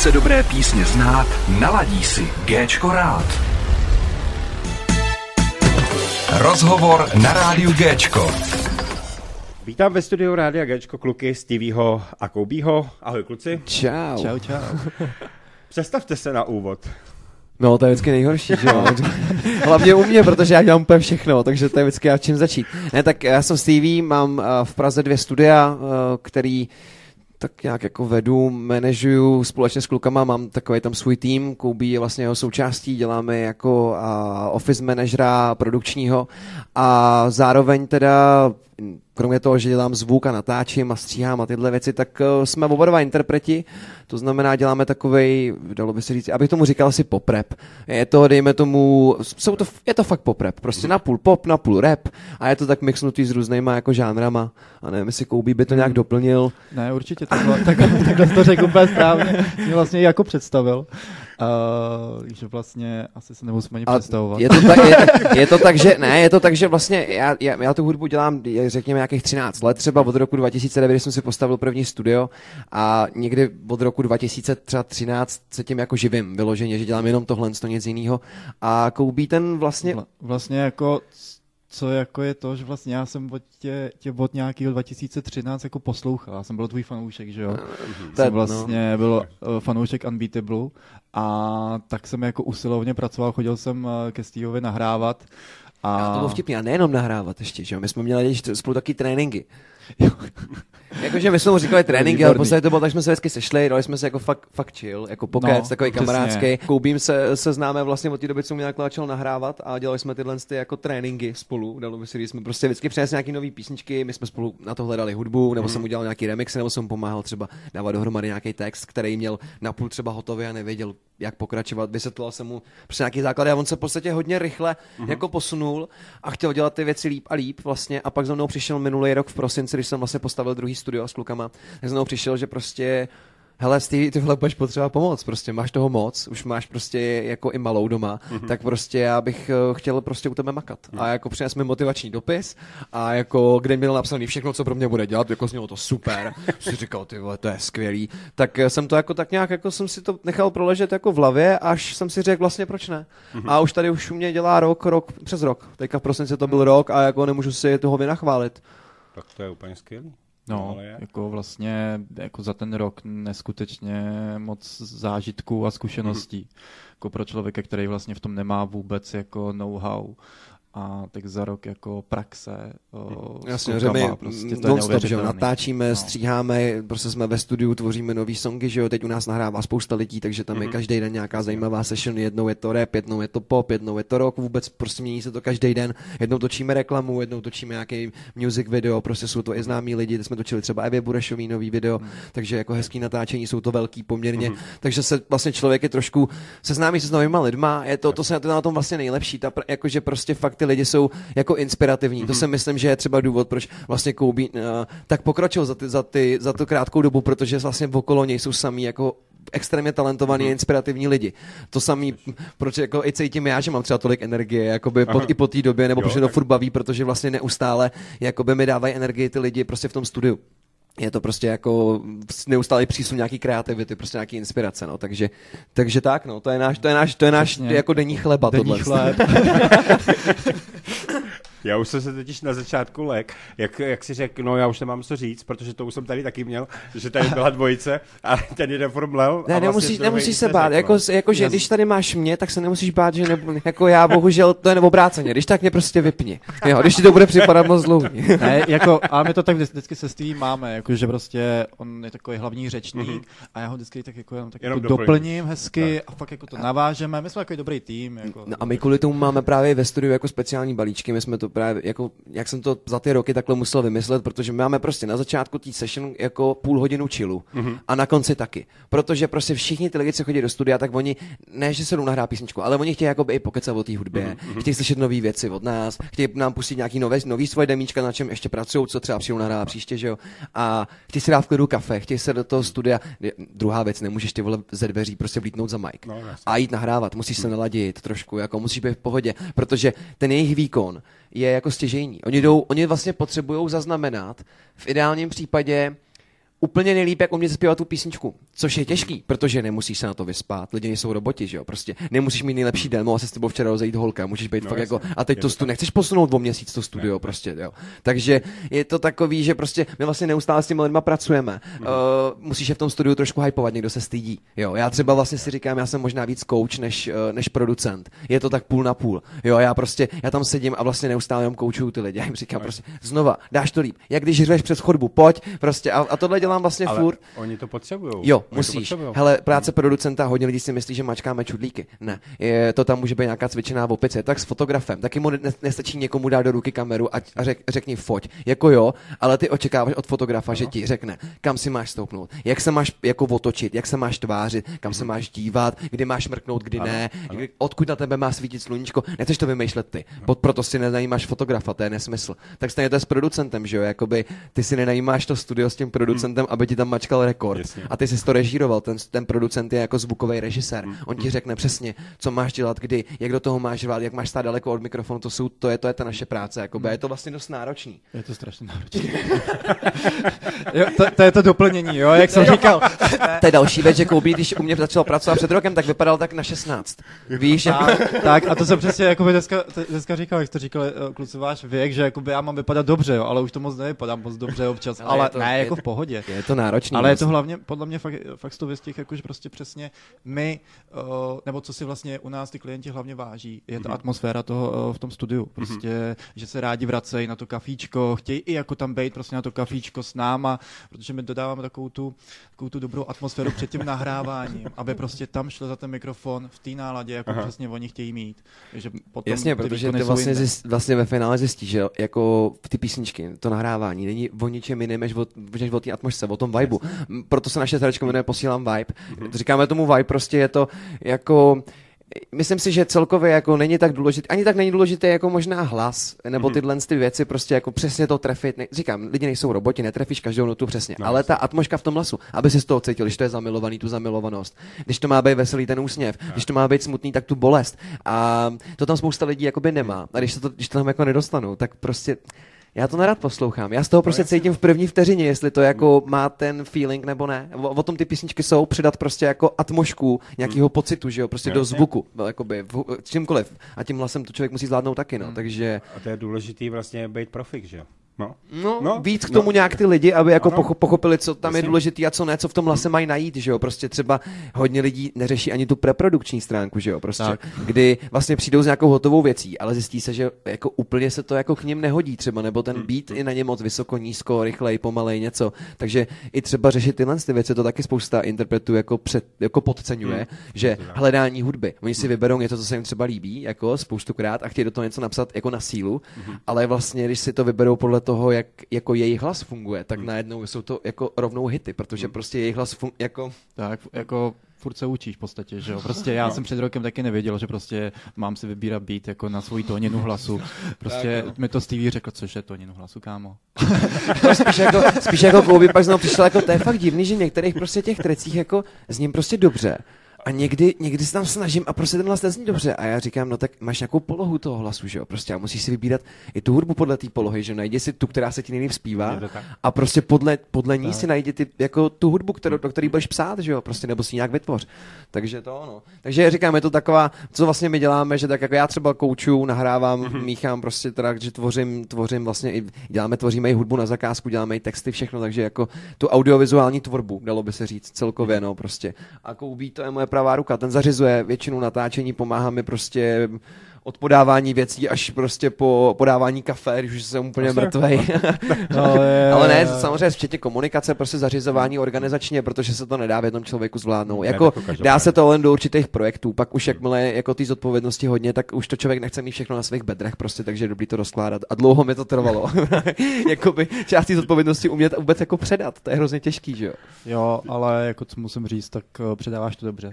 chce dobré písně znát, naladí si Géčko rád. Rozhovor na rádiu Géčko. Vítám ve studiu Rádia Géčko kluky Stevieho a Koubího. Ahoj kluci. Čau. Čau, čau. Představte se na úvod. No, to je vždycky nejhorší, že jo? Hlavně u mě, protože já dělám úplně všechno, takže to je vždycky já čím začít. Ne, tak já jsem Stevie, mám uh, v Praze dvě studia, uh, který tak nějak jako vedu, manažuju společně s klukama, mám takový tam svůj tým, Koubí je vlastně jeho součástí, děláme jako office manažera produkčního a zároveň teda kromě toho, že dělám zvuk a natáčím a stříhám a tyhle věci, tak uh, jsme oba dva interpreti, to znamená, děláme takovej, dalo by se říct, abych tomu říkal asi poprep. Je to, dejme tomu, jsou to, je to fakt poprep, prostě na půl pop, na půl rap a je to tak mixnutý s různýma jako žánrama a nevím, jestli Koubí by to nějak doplnil. Ne, určitě, takhle, takhle, takhle to řekl úplně správně, mě vlastně jako představil. Uh, že vlastně asi se nemusím ani představovat. Je to, tak, je, je to tak, že ne, je to tak, že vlastně já, já, já tu hudbu dělám, řekněme, nějakých 13 let, třeba od roku 2009 jsem si postavil první studio a někdy od roku 2013 se tím jako živím vyloženě, že dělám jenom tohle, to nic jiného. A Koubí ten vlastně... Vla, vlastně jako co jako je to, že vlastně já jsem od tě, tě od nějakého 2013 jako poslouchal, já jsem byl tvůj fanoušek, že jo? Uh, jsem vlastně no. byl uh, fanoušek Unbeatable a tak jsem jako usilovně pracoval, chodil jsem uh, ke Steveovi nahrávat. A... a to bylo vtipný, a nejenom nahrávat ještě, že jo? My jsme měli spolu taky tréninky. Jakože my jsme mu říkali tréninky, ale posledně to bylo, tak jsme se vždycky sešli, dali jsme se jako fakt, fakt chill, jako pokec, no, takový kamarádský. Koubím se, se známe vlastně od té doby, co mě takhle začal nahrávat a dělali jsme tyhle ty jako tréninky spolu, dalo by se říct, jsme prostě vždycky přinesli nějaký nový písničky, my jsme spolu na to hledali hudbu, nebo mm. jsem udělal nějaký remix, nebo jsem pomáhal třeba dávat dohromady nějaký text, který měl napůl třeba hotový a nevěděl, jak pokračovat. Vysvětloval jsem mu prostě nějaký základy a on se v podstatě hodně rychle mm-hmm. jako posunul a chtěl dělat ty věci líp a líp vlastně a pak za mnou přišel minulý rok v prosinci, když jsem vlastně postavil druhý studio s klukama, tak za mnou přišel, že prostě hele, ty tyhle budeš potřeba pomoc, prostě máš toho moc, už máš prostě jako i malou doma, mm-hmm. tak prostě já bych uh, chtěl prostě u tebe makat. Mm. A jako přines mi motivační dopis a jako kde měl napsaný všechno, co pro mě bude dělat, jako znělo to super, si říkal, ty vole, to je skvělý. Tak eh, jsem to jako tak nějak, jako jsem si to nechal proležet jako v hlavě, až jsem si řekl vlastně proč ne. Mm-hmm. A už tady už u mě dělá rok, rok, přes rok. Teďka v prosinci to byl mm. rok a jako nemůžu si toho vynachválit. Tak to je úplně skvělý. No, no jako vlastně jako za ten rok neskutečně moc zážitků a zkušeností. Mm. Jako pro člověka, který vlastně v tom nemá vůbec jako know-how a tak za rok jako praxe. O, Jasně, že my prostě to non-stop, že natáčíme, no. stříháme, prostě jsme ve studiu, tvoříme nový songy, že jo, teď u nás nahrává spousta lidí, takže tam mm-hmm. je mhm. každý den nějaká zajímavá session, jednou je to rap, jednou je to pop, jednou je to rock, vůbec prostě mění se to každý den, jednou točíme reklamu, jednou točíme nějaký music video, prostě jsou to i známí lidi, teď jsme točili třeba Evě Burešový nový video, mm. takže jako hezký natáčení, jsou to velký poměrně, mm. takže se vlastně člověk je trošku seznámí se s novýma lidma, je to, to se na tom vlastně nejlepší, ta, jakože prostě fakt ty lidi jsou jako inspirativní. Mm-hmm. To mhm. si myslím, že je třeba důvod, proč vlastně Kobe uh, tak pokročil za, ty, za, ty, za tu krátkou dobu, protože vlastně okolo něj jsou samý jako extrémně talentovaní mm. inspirativní lidi. To samý, proč jako i cítím já, že mám třeba tolik energie, jakoby po, i po té době, nebo jo, protože to furt baví, protože vlastně neustále jakoby mi dávají energii ty lidi prostě v tom studiu je to prostě jako neustálý přísun nějaký kreativity, prostě nějaký inspirace, no, takže, takže tak, no, to je náš, to je náš, to je náš jako denní chleba, denní tohle. Chleb. Já už jsem se totiž na začátku lek, jak, jak si řekl, no já už nemám co říct, protože to už jsem tady taky měl, že tady byla dvojice a ten jeden formlel. Ne, vlastně nemusíš, nemusíš se bát, jako, jako že když tady máš mě, tak se nemusíš bát, že nebudu, jako já bohužel to je obráceně, když tak mě prostě vypni, jo, když ti to bude připadat moc dlouhý. ne, jako, a my to tak vždycky se Stevie máme, jako že prostě on je takový hlavní řečník mm-hmm. a já ho vždycky tak jako, jenom tak jenom jako doplním. doplním hezky tak. a fakt jako to navážeme, my jsme takový dobrý tým. Jako, no a my kvůli tomu máme právě ve studiu jako speciální balíčky, my jsme to právě, jako, jak jsem to za ty roky takhle musel vymyslet, protože my máme prostě na začátku té session jako půl hodinu chillu mm-hmm. a na konci taky. Protože prostě všichni ty lidi, co chodí do studia, tak oni, ne, že se jdou nahrát písničku, ale oni chtějí jako i pokecat o té hudbě, mm-hmm. chtějí slyšet nové věci od nás, chtějí nám pustit nějaký nové, nový svoje demíčka, na čem ještě pracují, co třeba přijdou nahrát příště, že jo. A chtějí si dát v klidu kafe, chtějí se do toho studia. Druhá věc, nemůžeš ty vole ze dveří prostě vlítnout za mic no, a jít nahrávat, musíš se naladit trošku, jako musíš být v pohodě, protože ten jejich výkon je jako stěžejní. Oni, jdou, oni vlastně potřebují zaznamenat v ideálním případě úplně nejlíp, jak umět zpívat tu písničku, což je těžký, protože nemusíš se na to vyspat, lidi nejsou roboti, že jo, prostě nemusíš mít nejlepší demo a se s tebou včera rozejít holka, můžeš být no, fakt jasně. jako, a teď to stu, nechceš posunout o měsíc to studio, ne, prostě, jo. Takže je to takový, že prostě my vlastně neustále s těmi lidmi pracujeme. Mm. Uh, musíš je v tom studiu trošku hypovat, někdo se stydí. Jo, já třeba vlastně si říkám, já jsem možná víc coach než, uh, než producent. Je to tak půl na půl. Jo, já prostě, já tam sedím a vlastně neustále jenom koučuju ty lidi. Já jim říkám no. prostě, znova, dáš to líp. Jak když řveš přes chodbu, pojď, prostě. A, a tohle dělám vlastně Ale furt. Oni to potřebují. Jo, oni musíš. Hele, práce producenta, hodně lidí si myslí, že mačkáme čudlíky. Ne, je, to tam může být nějaká cvičená opice. Tak s fotografem. Taky mu nestačí někomu dát do ruky kameru a, a řek, řekni foť. Jako jo, ale ty očekáváš od fotografa, no. že ti řekne, kam si máš stoupnout, jak se máš jako otočit, jak se máš tvářit, kam se máš dívat, kdy máš mrknout, kdy ano, ne, ano. odkud na tebe má svítit sluníčko. Nechceš to vymýšlet ty. No. Proto si nenajímáš fotografa, to je nesmysl. Tak stejně to je s producentem, že jo? Jakoby ty si nenajímáš to studio s tím producentem, hmm. aby ti tam mačkal rekord. Jasně. A ty jsi to režíroval, ten, ten producent je jako zvukový režisér. Hmm. On ti hmm. řekne přesně, co máš dělat, kdy, jak do toho máš řvát, jak máš stát daleko od mikrofonu, to jsou, to je, to je ta naše práce. Jakoby. Hmm. Je to vlastně dost náročný. Je to strašně náročné. jo, to, to, je to doplnění, jo, jak jsem říkal. to je další věc, že Koubí, když u mě začal pracovat před rokem, tak vypadal tak na 16. Víš? Tak, tak a to jsem přesně jako dneska, dneska říkal, jak jste říkali, eh, kluci, váš věk, že jakoby já mám vypadat dobře, jo, ale už to moc nevypadám moc dobře občas, ale, ale to, ne, jako to, v pohodě. Je to náročné. Ale je to hlavně, podle mě fakt, fakt z toho těch, jako, že prostě přesně my, uh, nebo co si vlastně u nás ty klienti hlavně váží, je ta mm-hmm. atmosféra toho uh, v tom studiu. Mhm. Prostě, mm-hmm. že se rádi vracejí na to kafíčko, chtějí i jako tam být prostě na to kafíčko s náma, protože my dodáváme takovou tu, takovou tu dobrou atmosféru před tím nahráváním, aby prostě tam šli za ten mikrofon v té náladě, jako Aha. přesně oni chtějí mít. Že potom Jasně, protože ty vlastně, zjist, vlastně ve finále zjistíš, že jako ty písničky, to nahrávání, není o ničem jiném, než o, než o té atmosféře, o tom vibu. Proto se naše hračka jmenuje Posílám vibe. Mm-hmm. Říkáme tomu vibe, prostě je to jako myslím si, že celkově jako není tak důležité, ani tak není důležité jako možná hlas, nebo mm-hmm. tyhle ty věci, prostě jako přesně to trefit. Ne, říkám, lidi nejsou roboti, netrefíš každou notu přesně, no, ale ta atmosféra v tom hlasu, aby si z toho cítil, když to je zamilovaný, tu zamilovanost, když to má být veselý ten úsměv, no. když to má být smutný, tak tu bolest. A to tam spousta lidí jakoby nemá. A když to, když to tam jako nedostanou, tak prostě já to nerad poslouchám. Já z toho prostě cítím v první vteřině, jestli to jako má ten feeling nebo ne. O, o tom ty písničky jsou přidat prostě jako atmošku nějakého hmm. pocitu, že jo, prostě do zvuku, jakoby, v, čímkoliv. A tím hlasem to člověk musí zvládnout taky, no, hmm. takže... A to je důležitý vlastně být profik, že jo? No. No, no, víc k tomu no. nějak ty lidi, aby jako ano. pochopili, co tam Jasně. je důležité a co ne, co v tom hlase mají najít, že jo. Prostě třeba hodně lidí neřeší ani tu preprodukční stránku, že jo. Prostě, tak. kdy vlastně přijdou s nějakou hotovou věcí, ale zjistí se, že jako úplně se to jako k ním nehodí třeba, nebo ten hmm. beat je na ně moc vysoko, nízko, rychlej, pomalej, něco. Takže i třeba řešit tyhle ty věci, to taky spousta interpretů jako, před, jako podceňuje, hmm. že hledání hudby. Oni si hmm. vyberou něco, co se jim třeba líbí, jako spoustukrát a chtějí do toho něco napsat jako na sílu, hmm. ale vlastně, když si to vyberou podle toho, jak jako jejich hlas funguje, tak hmm. najednou jsou to jako rovnou hity, protože hmm. prostě jejich hlas fun- jako... Tak, jako furt se učíš v podstatě, že jo. Prostě já no. jsem před rokem taky nevěděl, že prostě mám si vybírat být jako na svoji tóninu hlasu. Prostě tak, no. mi to Stevie řekl, což je tóninu hlasu, kámo. no, spíš jako, spíš jako Kouby pak znovu přišel jako, to je fakt divný, že některých prostě těch trecích jako s ním prostě dobře. A někdy, někdy se tam snažím a prostě ten hlas nezní dobře. A já říkám, no tak máš nějakou polohu toho hlasu, že jo? Prostě a musíš si vybírat i tu hudbu podle té polohy, že najdi si tu, která se ti nejlíp zpívá a prostě podle, podle ní tak. si najdi ty, jako tu hudbu, kterou, do které budeš psát, že jo? Prostě nebo si nějak vytvoř. Takže to ono. Takže říkám, je to taková, co vlastně my děláme, že tak jako já třeba kouču, nahrávám, mm-hmm. míchám prostě teda, že tvořím, tvořím vlastně i, děláme, tvoříme i hudbu na zakázku, děláme i texty, všechno, takže jako tu audiovizuální tvorbu, dalo by se říct, celkově, mm-hmm. no prostě. A Koubí to je moje pravá ruka, ten zařizuje většinu natáčení, pomáhá mi prostě od podávání věcí až prostě po podávání kafe, když už jsem úplně mrtvej. no, je, Ale ne, samozřejmě včetně komunikace, prostě zařizování organizačně, protože se to nedá v jednom člověku zvládnout. Jako, jako dá se to len do určitých projektů, pak už jakmile jako ty zodpovědnosti hodně, tak už to člověk nechce mít všechno na svých bedrech, prostě, takže je dobrý to rozkládat. A dlouho mi to trvalo. Jakoby část té zodpovědnosti umět vůbec jako předat, to je hrozně těžký, že jo? Jo, ale jako co musím říct, tak uh, předáváš to dobře.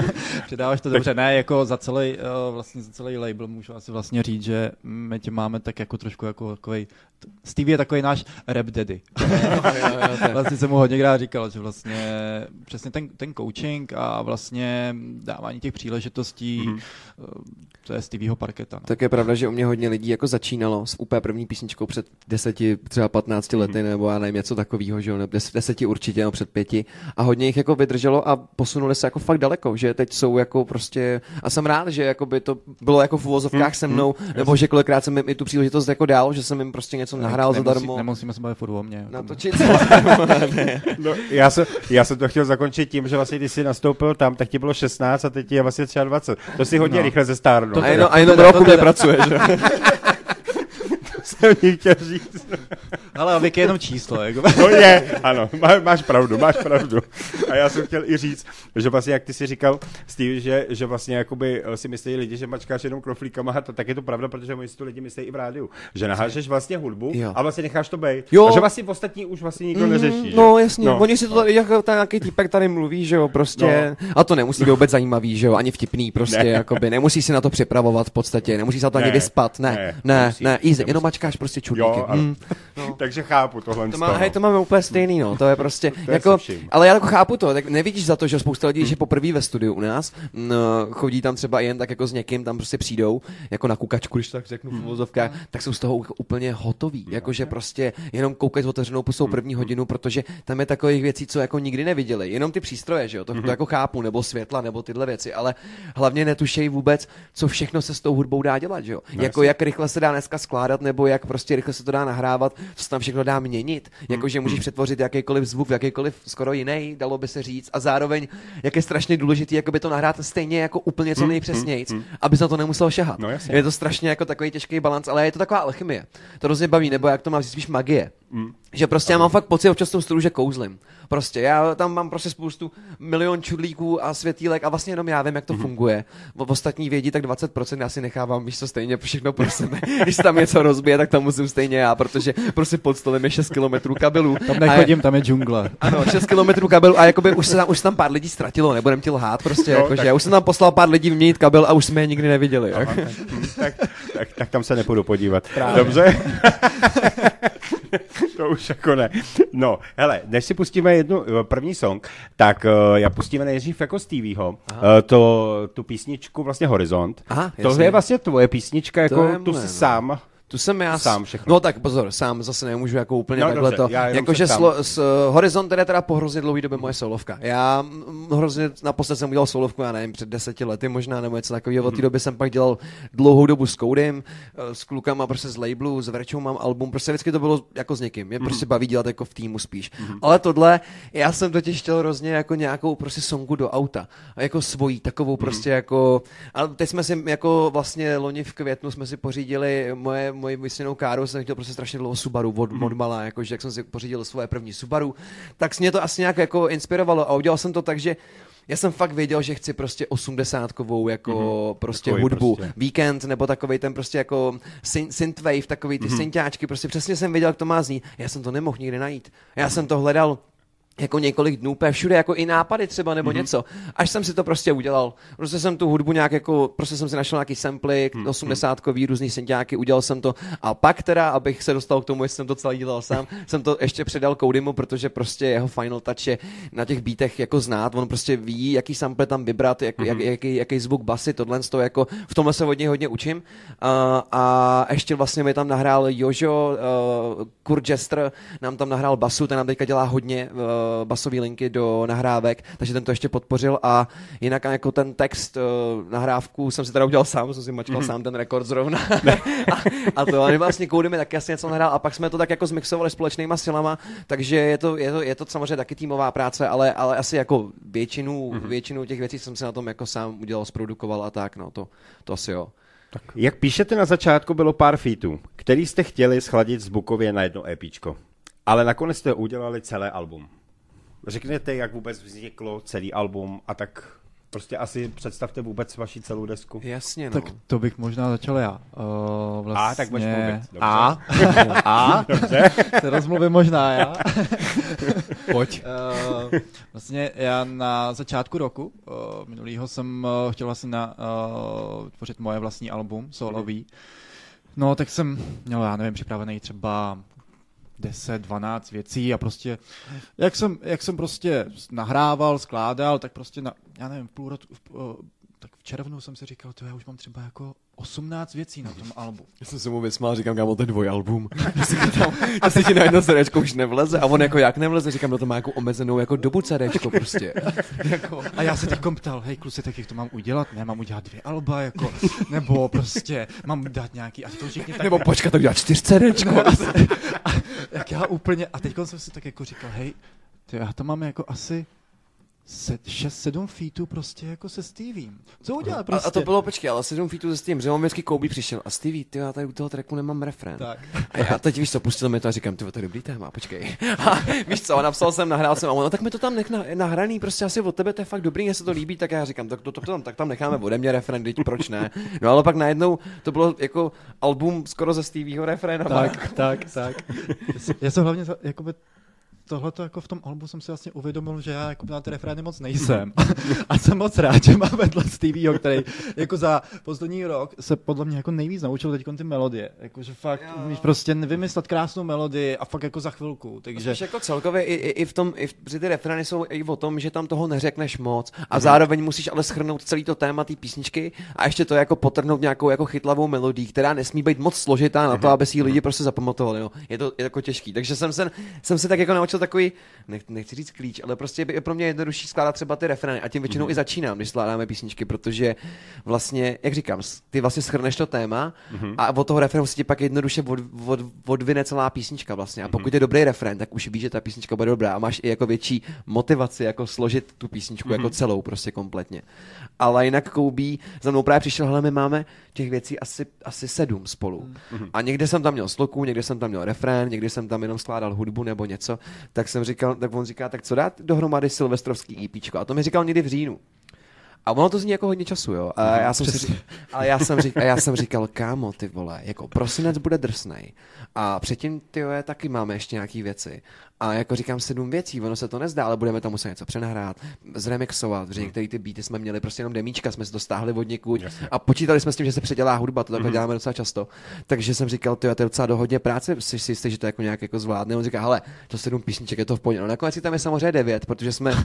předáváš to dobře, ne jako za celý, uh, vlastně za celý label label můžu asi vlastně říct, že my tě máme tak jako trošku jako takový. Stevie je takový náš rap daddy. vlastně jsem mu hodněkrát říkal, že vlastně přesně ten, ten coaching a vlastně dávání těch příležitostí, mm-hmm. to je Stevieho parketa. No. Tak je pravda, že u mě hodně lidí jako začínalo s úplně první písničkou před deseti, třeba 15 lety, mm-hmm. nebo já nevím, něco takového, že jo, deseti určitě, no před pěti. A hodně jich jako vydrželo a posunuli se jako fakt daleko, že teď jsou jako prostě, a jsem rád, že jako by to bylo jako v uvozovkách mm, se mnou, mm, nebo že kolikrát jsem jim i tu příležitost jako dál, že jsem jim prostě něco nahrál nemusí, zadarmo. Nemusíme se bavit furt o mě. Natočit no, já, jsem, já jsem to chtěl zakončit tím, že vlastně když jsi nastoupil tam, tak ti bylo 16 a teď ti je vlastně 23. To si hodně no. rychle ze stárnu. A jenom, a jenom roku nepracuješ. jsem ní chtěl říct. Ale věk je jenom číslo. Jako. No je, ano, má, máš pravdu, máš pravdu. A já jsem chtěl i říct, že vlastně, jak ty si říkal, Steve, že, že vlastně jakoby eh, si myslí lidi, že mačkáš jenom kroflíkama, to tak je to pravda, protože oni si to lidi myslí i v rádiu. Že nahážeš vlastně hudbu jo. a vlastně necháš to být. Jo. A že vlastně v ostatní už vlastně nikdo mm, neřeší. No jasně, no. oni si to tady, jako ten nějaký týpek tady mluví, že jo, prostě. No. A to nemusí být vůbec zajímavý, že jo, ani vtipný prostě, ne. jakoby, nemusí si na to připravovat v podstatě, nemusí se na to ne. ani vyspat, ne, ne, ne, ne, easy, jenom mačkáš prostě čudlíky. Mm. No. Takže chápu tohle. To, má, hej, to máme úplně stejný, no. To je prostě, to jako, ale já jako chápu to, tak nevidíš za to, že spousta lidí, že poprvé ve studiu u nás, no, chodí tam třeba jen tak jako s někým, tam prostě přijdou, jako na kukačku, když tak řeknu v hmm. vozovkách, tak jsou z toho úplně hotoví. Jakože prostě jenom koukat s otevřenou pusou hmm. první hodinu, protože tam je takových věcí, co jako nikdy neviděli. Jenom ty přístroje, že jo, to, to hmm. jako chápu, nebo světla, nebo tyhle věci, ale hlavně netušejí vůbec, co všechno se s tou hudbou dá dělat, že jo. No, jako jak rychle se dá dneska skládat, nebo jak prostě rychle se to dá nahrávat, co se tam všechno dá měnit. Jakože můžeš přetvořit jakýkoliv zvuk v jakýkoliv skoro jiný, dalo by se říct. A zároveň, jak je strašně důležitý, jako by to nahrát stejně jako úplně co nejpřesněji, aby se na to nemusel šahat. No, je to strašně jako takový těžký balans, ale je to taková alchymie. To hrozně baví, nebo jak to má spíš magie. Mm. Že prostě já mám fakt pocit občas tou studiu, že kouzlim. Prostě já tam mám prostě spoustu milion čudlíků a světílek a vlastně jenom já vím, jak to mm-hmm. funguje. V ostatní vědí tak 20% já si nechávám, víš co, stejně všechno pro sebe. Když tam něco rozbije, tak tam musím stejně já, protože prostě pod stolem je 6 km kabelů. Tam nechodím, je, tam je džungle. Ano, 6 km kabelů a jakoby už se tam, už se tam pár lidí ztratilo, nebudem ti lhát prostě, no, jako, tak... já už jsem tam poslal pár lidí vyměnit kabel a už jsme je nikdy neviděli. Aha, tak, tak, tak, tak, tam se nepůjdu podívat. Právě. Dobře. to už jako ne. No, hele, než si pustíme jednu eh, první song, tak uh, já pustíme nejdřív jako Stevieho, uh, to, tu písničku vlastně Horizont. Aha, to je vlastně tvoje písnička, jako tu si no. sám tu jsem já... Sám všechno. No tak pozor, sám zase nemůžu jako úplně no, takhle dobře, to. Jakože slo, s, uh, Horizont teda teda po hrozně dlouhý době moje solovka. Já m, hrozně naposled jsem udělal solovku, já nevím, před deseti lety možná, nebo něco takového. Od té hmm. doby jsem pak dělal dlouhou dobu s Codem, uh, s klukama prostě z labelu, s Verčou mám album, prostě vždycky to bylo jako s někým. Mě hmm. prostě baví dělat jako v týmu spíš. Hmm. Ale tohle, já jsem totiž chtěl hrozně jako nějakou prostě songu do auta. A jako svojí, takovou prostě jako... A teď jsme si jako vlastně loni v květnu jsme si pořídili moje, moje vysněnou káru jsem chtěl prostě strašně dlouho Subaru od, mm. od malá, jakože jak jsem si pořídil svoje první Subaru, tak mě to asi nějak jako inspirovalo a udělal jsem to tak, že já jsem fakt věděl, že chci prostě osmdesátkovou jako mm-hmm. prostě takový hudbu, prostě. víkend nebo takový ten prostě jako synthwave, takový ty mm-hmm. synťáčky, prostě přesně jsem věděl, jak to má znít. Já jsem to nemohl nikdy najít. Já jsem to hledal jako několik dnů, úplně všude jako i nápady třeba nebo mm-hmm. něco. Až jsem si to prostě udělal. Prostě jsem tu hudbu nějak jako, prostě jsem si našel nějaký samplik, mm-hmm. 80 různý synťáky, udělal jsem to. A pak teda, abych se dostal k tomu, jestli jsem to celý dělal sám, jsem to ještě předal Codymu, protože prostě jeho final touch je na těch beatech jako znát, on prostě ví, jaký sample tam vybrat, jak, mm-hmm. jak, jaký, jaký zvuk basy, tohle to jako v tomhle se hodně hodně učím. Uh, a ještě vlastně mi tam nahrál Jožo, uh, Kurt Jester, nám tam nahrál basu, ten nám teďka dělá hodně uh, basové linky do nahrávek, takže ten to ještě podpořil a jinak jako ten text uh, nahrávku jsem si teda udělal sám, jsem si mačkal mm-hmm. sám ten rekord zrovna a, a, to, a vlastně Cody mi taky asi něco nahrál a pak jsme to tak jako zmixovali společnýma silama, takže je to, je to, je to samozřejmě taky týmová práce, ale, ale asi jako většinu, mm-hmm. většinu těch věcí jsem si na tom jako sám udělal, zprodukoval a tak, no to, to asi jo. Tak. Jak píšete na začátku, bylo pár featů, který jste chtěli schladit zvukově na jedno EPčko, ale nakonec jste udělali celé album. Řekněte, jak vůbec vzniklo celý album a tak prostě asi představte vůbec vaši celou desku. Jasně, no. Tak to bych možná začal já. Uh, vlastně... A, tak budeš mluvit. Dobře. A? A? Dobře. Rozmluvím možná já. Pojď. Uh, vlastně já na začátku roku uh, minulýho jsem uh, chtěl vlastně na, uh, tvořit moje vlastní album, solový. No, tak jsem měl, já nevím, připravený třeba 10, 12 věcí a prostě, jak jsem, jak jsem prostě nahrával, skládal, tak prostě na, já nevím, půl roku, tak v červnu jsem si říkal, to já už mám třeba jako 18 věcí na tom albu. Já jsem se mu vysmál, říkám, kámo, to je dvojalbum. a se ti na jedno CDčko už nevleze. A on jako jak nevleze, říkám, no to má jako omezenou jako dobu CDčko prostě. jako. A já se teď ptal, hej kluci, tak jak to mám udělat? Ne, mám udělat dvě alba, jako, nebo prostě mám dát nějaký, a to řekni tak. Nebo počkat, to udělat čtyř CDčko. No, a, a, jak já úplně, a teď jsem si tak jako říkal, hej, to já to mám jako asi 6-7 feetů prostě jako se Steviem. Co udělá prostě? A, a to bylo, počkej, ale 7 feetů se Steviem, že on vždycky Kobe přišel a Stevie, ty já tady u toho tracku nemám refrén. Tak. A já teď víš co, pustil mi to a říkám, ty to je dobrý téma, počkej. A víš co, napsal jsem, nahrál jsem a on, no, tak mi to tam nech na, nahraný, prostě asi od tebe to je fakt dobrý, mě se to líbí, tak já říkám, tak to, to, to tam, tak tam necháme ode mě refrén, teď proč ne? No ale pak najednou to bylo jako album skoro ze Stevieho refrénu. Tak, tak, tak. Já jsem hlavně jakoby tohle jako v tom albu jsem si vlastně uvědomil, že já jako na ty refrény moc nejsem. a jsem moc rád, že mám vedle Stevieho, který jako za poslední rok se podle mě jako nejvíc naučil teď ty melodie. Jako, že fakt jo. umíš prostě vymyslet krásnou melodii a fakt jako za chvilku. Takže... jako celkově i, i, i, v tom, i v, ty refrény jsou i o tom, že tam toho neřekneš moc a mm. zároveň musíš ale schrnout celý to téma té písničky a ještě to jako potrhnout nějakou jako chytlavou melodii, která nesmí být moc složitá na to, mhm. aby si ji lidi prostě zapamatovali. No. Je to je jako těžký. Takže jsem se, jsem se tak jako naučil takový, nech, nechci říct klíč, ale prostě je pro mě jednodušší skládat třeba ty refrény a tím většinou mm-hmm. i začínám, když skládáme písničky, protože vlastně, jak říkám, ty vlastně schrneš to téma mm-hmm. a od toho refrénu se ti pak jednoduše od, od, odvine celá písnička vlastně. A pokud mm-hmm. je dobrý refrén, tak už víš, že ta písnička bude dobrá a máš i jako větší motivaci jako složit tu písničku mm-hmm. jako mhm. celou prostě kompletně. Ale jinak Koubí za mnou právě přišel, hele, my máme těch věcí asi, asi sedm spolu. Mm-hmm. A někde jsem tam měl sloku, někde jsem tam měl refrén, někde jsem tam jenom skládal hudbu nebo něco, tak jsem říkal, tak on říká, tak co dát dohromady silvestrovský EP. A to mi říkal někdy v říjnu. A ono to zní jako hodně času, jo. A já jsem, si, ale já jsem, říkal, já jsem říkal, kámo, ty vole, jako prosinec bude drsnej. A předtím, ty jo, taky máme ještě nějaký věci. A jako říkám sedm věcí, ono se to nezdá, ale budeme tam muset něco přenahrát, zremixovat, protože některé ty beaty jsme měli prostě jenom demíčka, jsme si to stáhli od někud a počítali jsme s tím, že se předělá hudba, to takhle mm-hmm. děláme docela často. Takže jsem říkal, ty to je docela do hodně práce, jsi si jistý, že to jako nějak jako zvládne. On říká, hele, to sedm písniček je to v pohodě. No nakonec tam je samozřejmě devět, protože jsme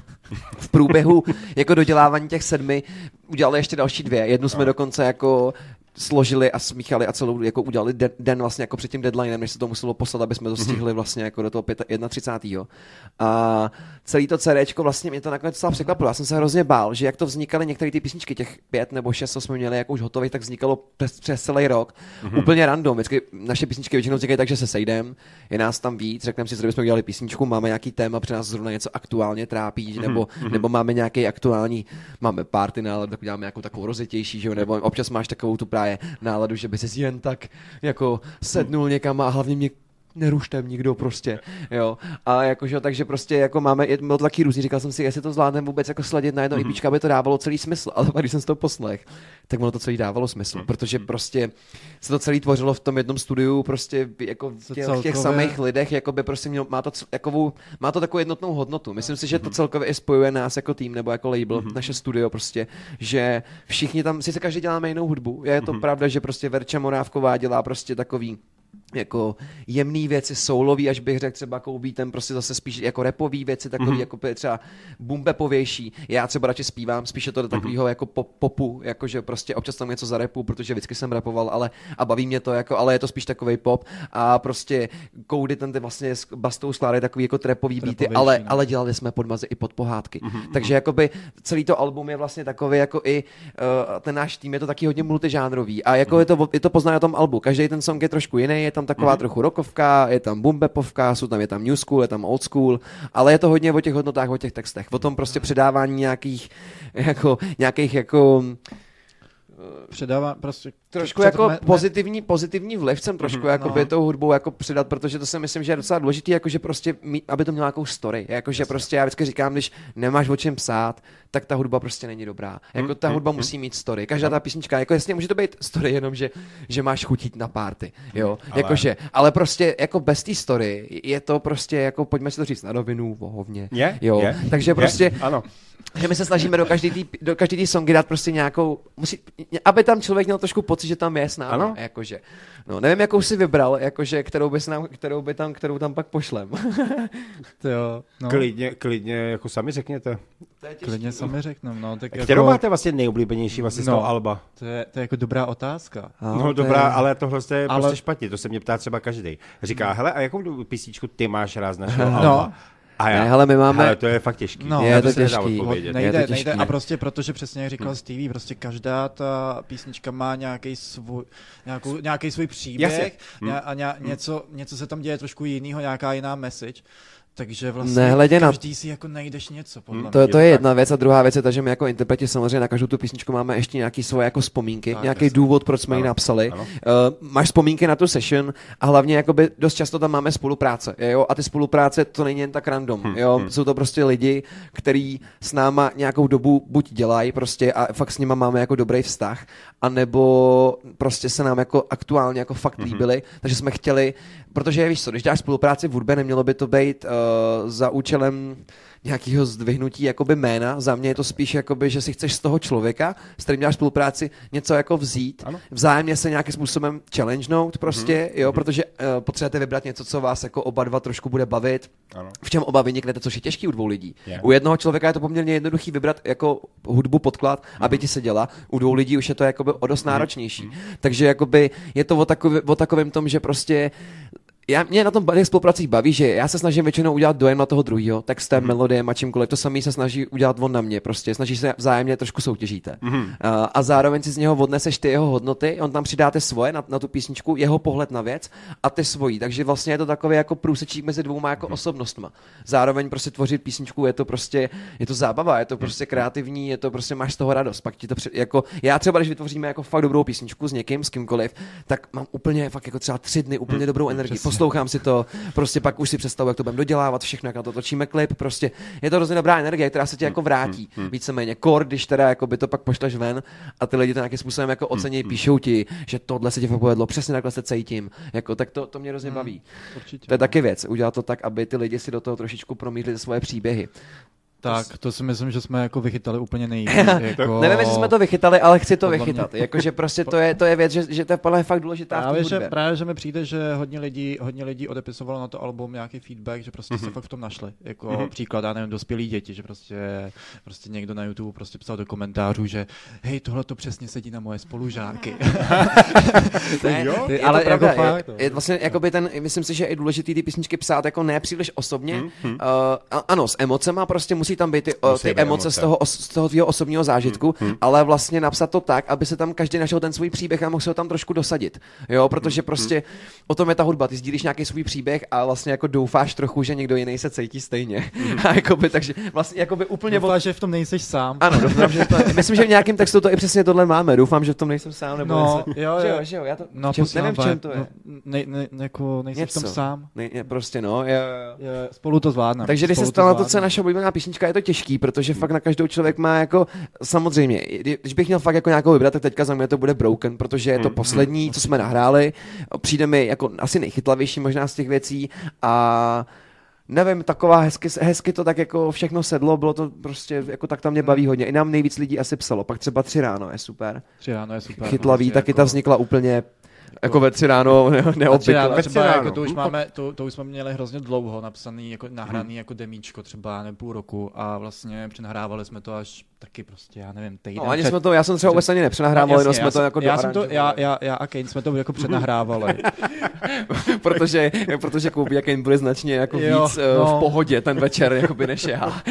v průběhu jako dodělávání těch sedmi udělali ještě další dvě. Jednu jsme no. dokonce jako složili a smíchali a celou jako udělali den, den vlastně jako před tím deadlinem, než se to muselo poslat, aby jsme to mhm. stihli vlastně jako do toho 31. A celý to CD vlastně mě to nakonec docela překvapilo. Já jsem se hrozně bál, že jak to vznikaly některé ty písničky, těch pět nebo šest, co jsme měli jako už hotových, tak vznikalo přes, přes celý rok. Mm-hmm. Úplně random. Vždycky naše písničky většinou vznikají tak, že se sejdem, je nás tam víc, řekneme si, že bychom udělali písničku, máme nějaký téma, při nás zrovna něco aktuálně trápí, mm-hmm. nebo, mhm. nebo máme nějaký aktuální, máme party náladu, tak uděláme nějakou takovou rozetější, že jo? nebo občas máš takovou tu právě náladu, že by se jen tak jako sednul někam a hlavně mě nerušte nikdo prostě, jo. A jakože, takže prostě jako máme, je, to taky různý, říkal jsem si, jestli to zvládneme vůbec jako sladit na jedno mm-hmm. IPčka, aby to dávalo celý smysl, ale když jsem si to poslech, tak ono to celý dávalo smysl, mm-hmm. protože prostě se to celý tvořilo v tom jednom studiu, prostě jako v těch, těch samých lidech, jako by prostě mělo, má to, jakovou, má to takovou jednotnou hodnotu. Myslím si, že to mhm. celkově i spojuje nás jako tým nebo jako label, mm-hmm. naše studio prostě, že všichni tam, si se každý děláme jinou hudbu. Je to mm-hmm. pravda, že prostě Verča Morávková dělá prostě takový jako jemný věci, soulový, až bych řekl třeba koubí ten prostě zase spíš jako repový věci, takový mm-hmm. jako třeba bumbepovější. Já třeba radši zpívám, spíše to do mhm. takového mm-hmm. jako pop, popu, jakože prostě občas tam něco za repu, protože vždycky jsem repoval, ale a baví mě to, jako, ale je to spíš takový pop a prostě koudy ten ty vlastně s bastou skládají takový jako trepový beaty, ale, no. ale dělali jsme podmazy i pod pohádky. Mm-hmm. Takže jakoby celý to album je vlastně takový jako i uh, ten náš tým je to taky hodně multižánrový a jako mm-hmm. je to, je to pozná na tom albu. Každý ten song je trošku jiný, je tam taková mm-hmm. trochu rokovka, je tam bumbepovka, jsou tam, je tam new school, je tam old school, ale je to hodně o těch hodnotách, o těch textech, o tom prostě předávání nějakých, jako, nějakých jako předává prostě... Trošku jako me, pozitivní, pozitivní vliv jsem trošku mm, jako no. tou hudbou jako přidat, protože to si myslím, že je docela důležité, jakože prostě mít, aby to mělo nějakou story. Jakože Jasně. prostě já vždycky říkám, když nemáš o čem psát, tak ta hudba prostě není dobrá. Jako mm, ta hudba mm, musí mít story. Každá ta písnička, jako jasně může to být story jenom, že, že máš chutit na párty, jo. Ale... Jakože, ale prostě jako bez té story je to prostě jako, pojďme si to říct na rovinu, vohovně. Je, jo. Je, Takže je, prostě, ano že my se snažíme do každé tý songy dát prostě nějakou, musí, aby tam člověk měl trošku pocit, že tam je s námi, ano? jakože. No, nevím, jakou si vybral, jakože, kterou, bys nám, kterou, by tam, kterou tam pak pošlem. to jo, no. Klidně, klidně, jako sami řekněte. Klidně sami řekneme, no. Tak Kterou jako... máte vlastně nejoblíbenější vlastně no, z toho no, Alba? To je, to je jako dobrá otázka. No, no dobrá, je... ale tohle je ale... prostě špatně, to se mě ptá třeba každý. Říká, hele, a jakou písničku ty máš rád z našeho no. Alba? A já, ne, hele, my máme... Hele, to je fakt těžký. No, je to těžký. Nejde, je to těžký. nejde. A prostě, protože přesně jak říkal hmm. Stevie, prostě každá ta písnička má nějaký svůj, nějakou, nějaký svůj příběh hmm. a ně, něco, něco se tam děje trošku jiného, nějaká jiná message. Takže vlastně Nehledě každý na... si jako najdeš něco, podle hmm. to, to je jedna věc a druhá věc je ta, že my jako interpreti samozřejmě na každou tu písničku máme ještě nějaký svoje jako vzpomínky, tak, nějaký jasný. důvod, proč jsme ji napsali. Ano. Uh, máš vzpomínky na tu session a hlavně jakoby dost často tam máme spolupráce, jo, a ty spolupráce to není jen tak random, hmm. jo, hmm. jsou to prostě lidi, kteří s náma nějakou dobu buď dělají prostě a fakt s nima máme jako dobrý vztah, anebo prostě se nám jako aktuálně jako fakt hmm. líbili, takže jsme chtěli Protože víš co, když dáš spolupráci v hudbě, nemělo by to být uh, za účelem nějakého zdvihnutí jakoby jména. Za mě je to spíš jakoby, že si chceš z toho člověka, s kterým děláš spolupráci, něco jako vzít, ano. vzájemně se nějakým způsobem challengenout prostě, mm-hmm. jo, mhm. protože uh, potřebujete vybrat něco, co vás jako oba dva trošku bude bavit, ano. v čem oba vyniknete, což je těžký u dvou lidí. Yeah. U jednoho člověka je to poměrně jednoduchý vybrat jako hudbu podklad, mm-hmm. aby ti se děla, u dvou lidí už je to jakoby o dost mhm. náročnější. Mm-hmm. Takže jakoby je to o, takový, o takovém tom, že prostě já, mě na tom těch spolupracích baví, že já se snažím většinou udělat dojem na toho druhého, textem, mm-hmm. melodiem a čímkoliv. To samý se snaží udělat on na mě, prostě. Snaží se vzájemně trošku soutěžíte. Mm-hmm. Uh, a zároveň si z něho odneseš ty jeho hodnoty, on tam přidáte svoje na, na tu písničku, jeho pohled na věc a ty svojí. Takže vlastně je to takový jako průsečík mezi dvouma jako mm-hmm. osobnostma. Zároveň prostě tvořit písničku je to prostě, je to zábava, je to prostě mhm. kreativní, je to prostě máš z toho radost. Pak ti to při, jako, já třeba, když vytvoříme jako fakt dobrou písničku s někým, s kýmkoliv, tak mám úplně fakt jako třeba tři dny úplně mm, dobrou energii poslouchám si to, prostě pak už si představu, jak to budeme dodělávat, všechno, jak na to točíme klip, prostě je to hrozně dobrá energie, která se ti jako vrátí, hmm, hmm. víceméně. Kor, když teda jako by to pak pošleš ven a ty lidi to nějakým způsobem jako ocení, hmm. píšou ti, že tohle se ti povedlo, přesně takhle se cítím, jako, tak to, to mě hrozně baví. Určitě. To je taky věc, udělat to tak, aby ty lidi si do toho trošičku promítli svoje příběhy. Tak, to si myslím, že jsme jako vychytali úplně nejvíc. jako... Nevím, jestli jsme to vychytali, ale chci to vychytat. Jakože prostě to je, to je věc, že, že to je podle fakt důležitá právě, v že, právě, že mi přijde, že hodně lidí, hodně lidí odepisovalo na to album nějaký feedback, že prostě mm-hmm. se mhm. fakt v tom našli. Jako mm-hmm. příklad, já nevím, dospělí děti, že prostě, prostě někdo na YouTube prostě psal do komentářů, že hej, tohle to přesně sedí na moje spolužáky. ne, jo? Ty, ale jako fakt, je, je, vlastně, jakoby ten, myslím si, že je důležitý ty písničky psát jako ne příliš osobně. Mm-hmm. Uh, ano, s emocema prostě musí tam být ty, o, ty emoce, emoce z toho, z toho tvého osobního zážitku, hmm, hmm. ale vlastně napsat to tak, aby se tam každý našel ten svůj příběh a mohl se ho tam trošku dosadit. Jo, protože hmm, prostě hmm. o tom je ta hudba. Ty sdílíš nějaký svůj příběh a vlastně jako doufáš trochu, že někdo jiný se cítí stejně. Hmm. a jakoby, takže vlastně jakoby úplně... Doufáš, že v tom nejseš sám. Ano, doufám, že to, myslím, že v nějakém textu to i přesně tohle máme. Doufám, že v tom nejsem sám. Nebo no, něco. jo, jo. Že jo, že jo, já to, no, čem, nevím, v čem to je. No, ne, ne, jako něco. v tom sám. Ne, prostě no, jo, jo. jo spolu to zvládneme. Takže když se stalo to, co je naše oblíbená písnička, je to těžký, protože fakt na každou člověk má jako, samozřejmě, když bych měl fakt jako nějakou vybrat, tak teďka za mě to bude Broken, protože je to mm, poslední, co jsme nahráli, přijde mi jako asi nejchytlavější možná z těch věcí a nevím, taková hezky, hezky to tak jako všechno sedlo, bylo to prostě, jako tak tam mě baví hodně. I nám nejvíc lidí asi psalo, pak třeba tři ráno je super. Tři ráno je super. Chytlavý, no, taky jako... ta vznikla úplně jako ve tři ráno neobvykle. Ve třeba ráno. Jako to, už máme, to, to už jsme měli hrozně dlouho napsaný, jako nahraný hmm. jako demíčko třeba nebo půl roku a vlastně přenahrávali jsme to až taky prostě, já nevím, týden. No, ani před... jsme to, já jsem třeba vůbec ani nepřenahrával, no, jenom jsme to jako já, jsem to, já, já, já a Kane jsme to jako přednahrávali. protože, protože Kobe a Kane byli značně jako jo, víc eh, no. v pohodě ten večer, jako by než já.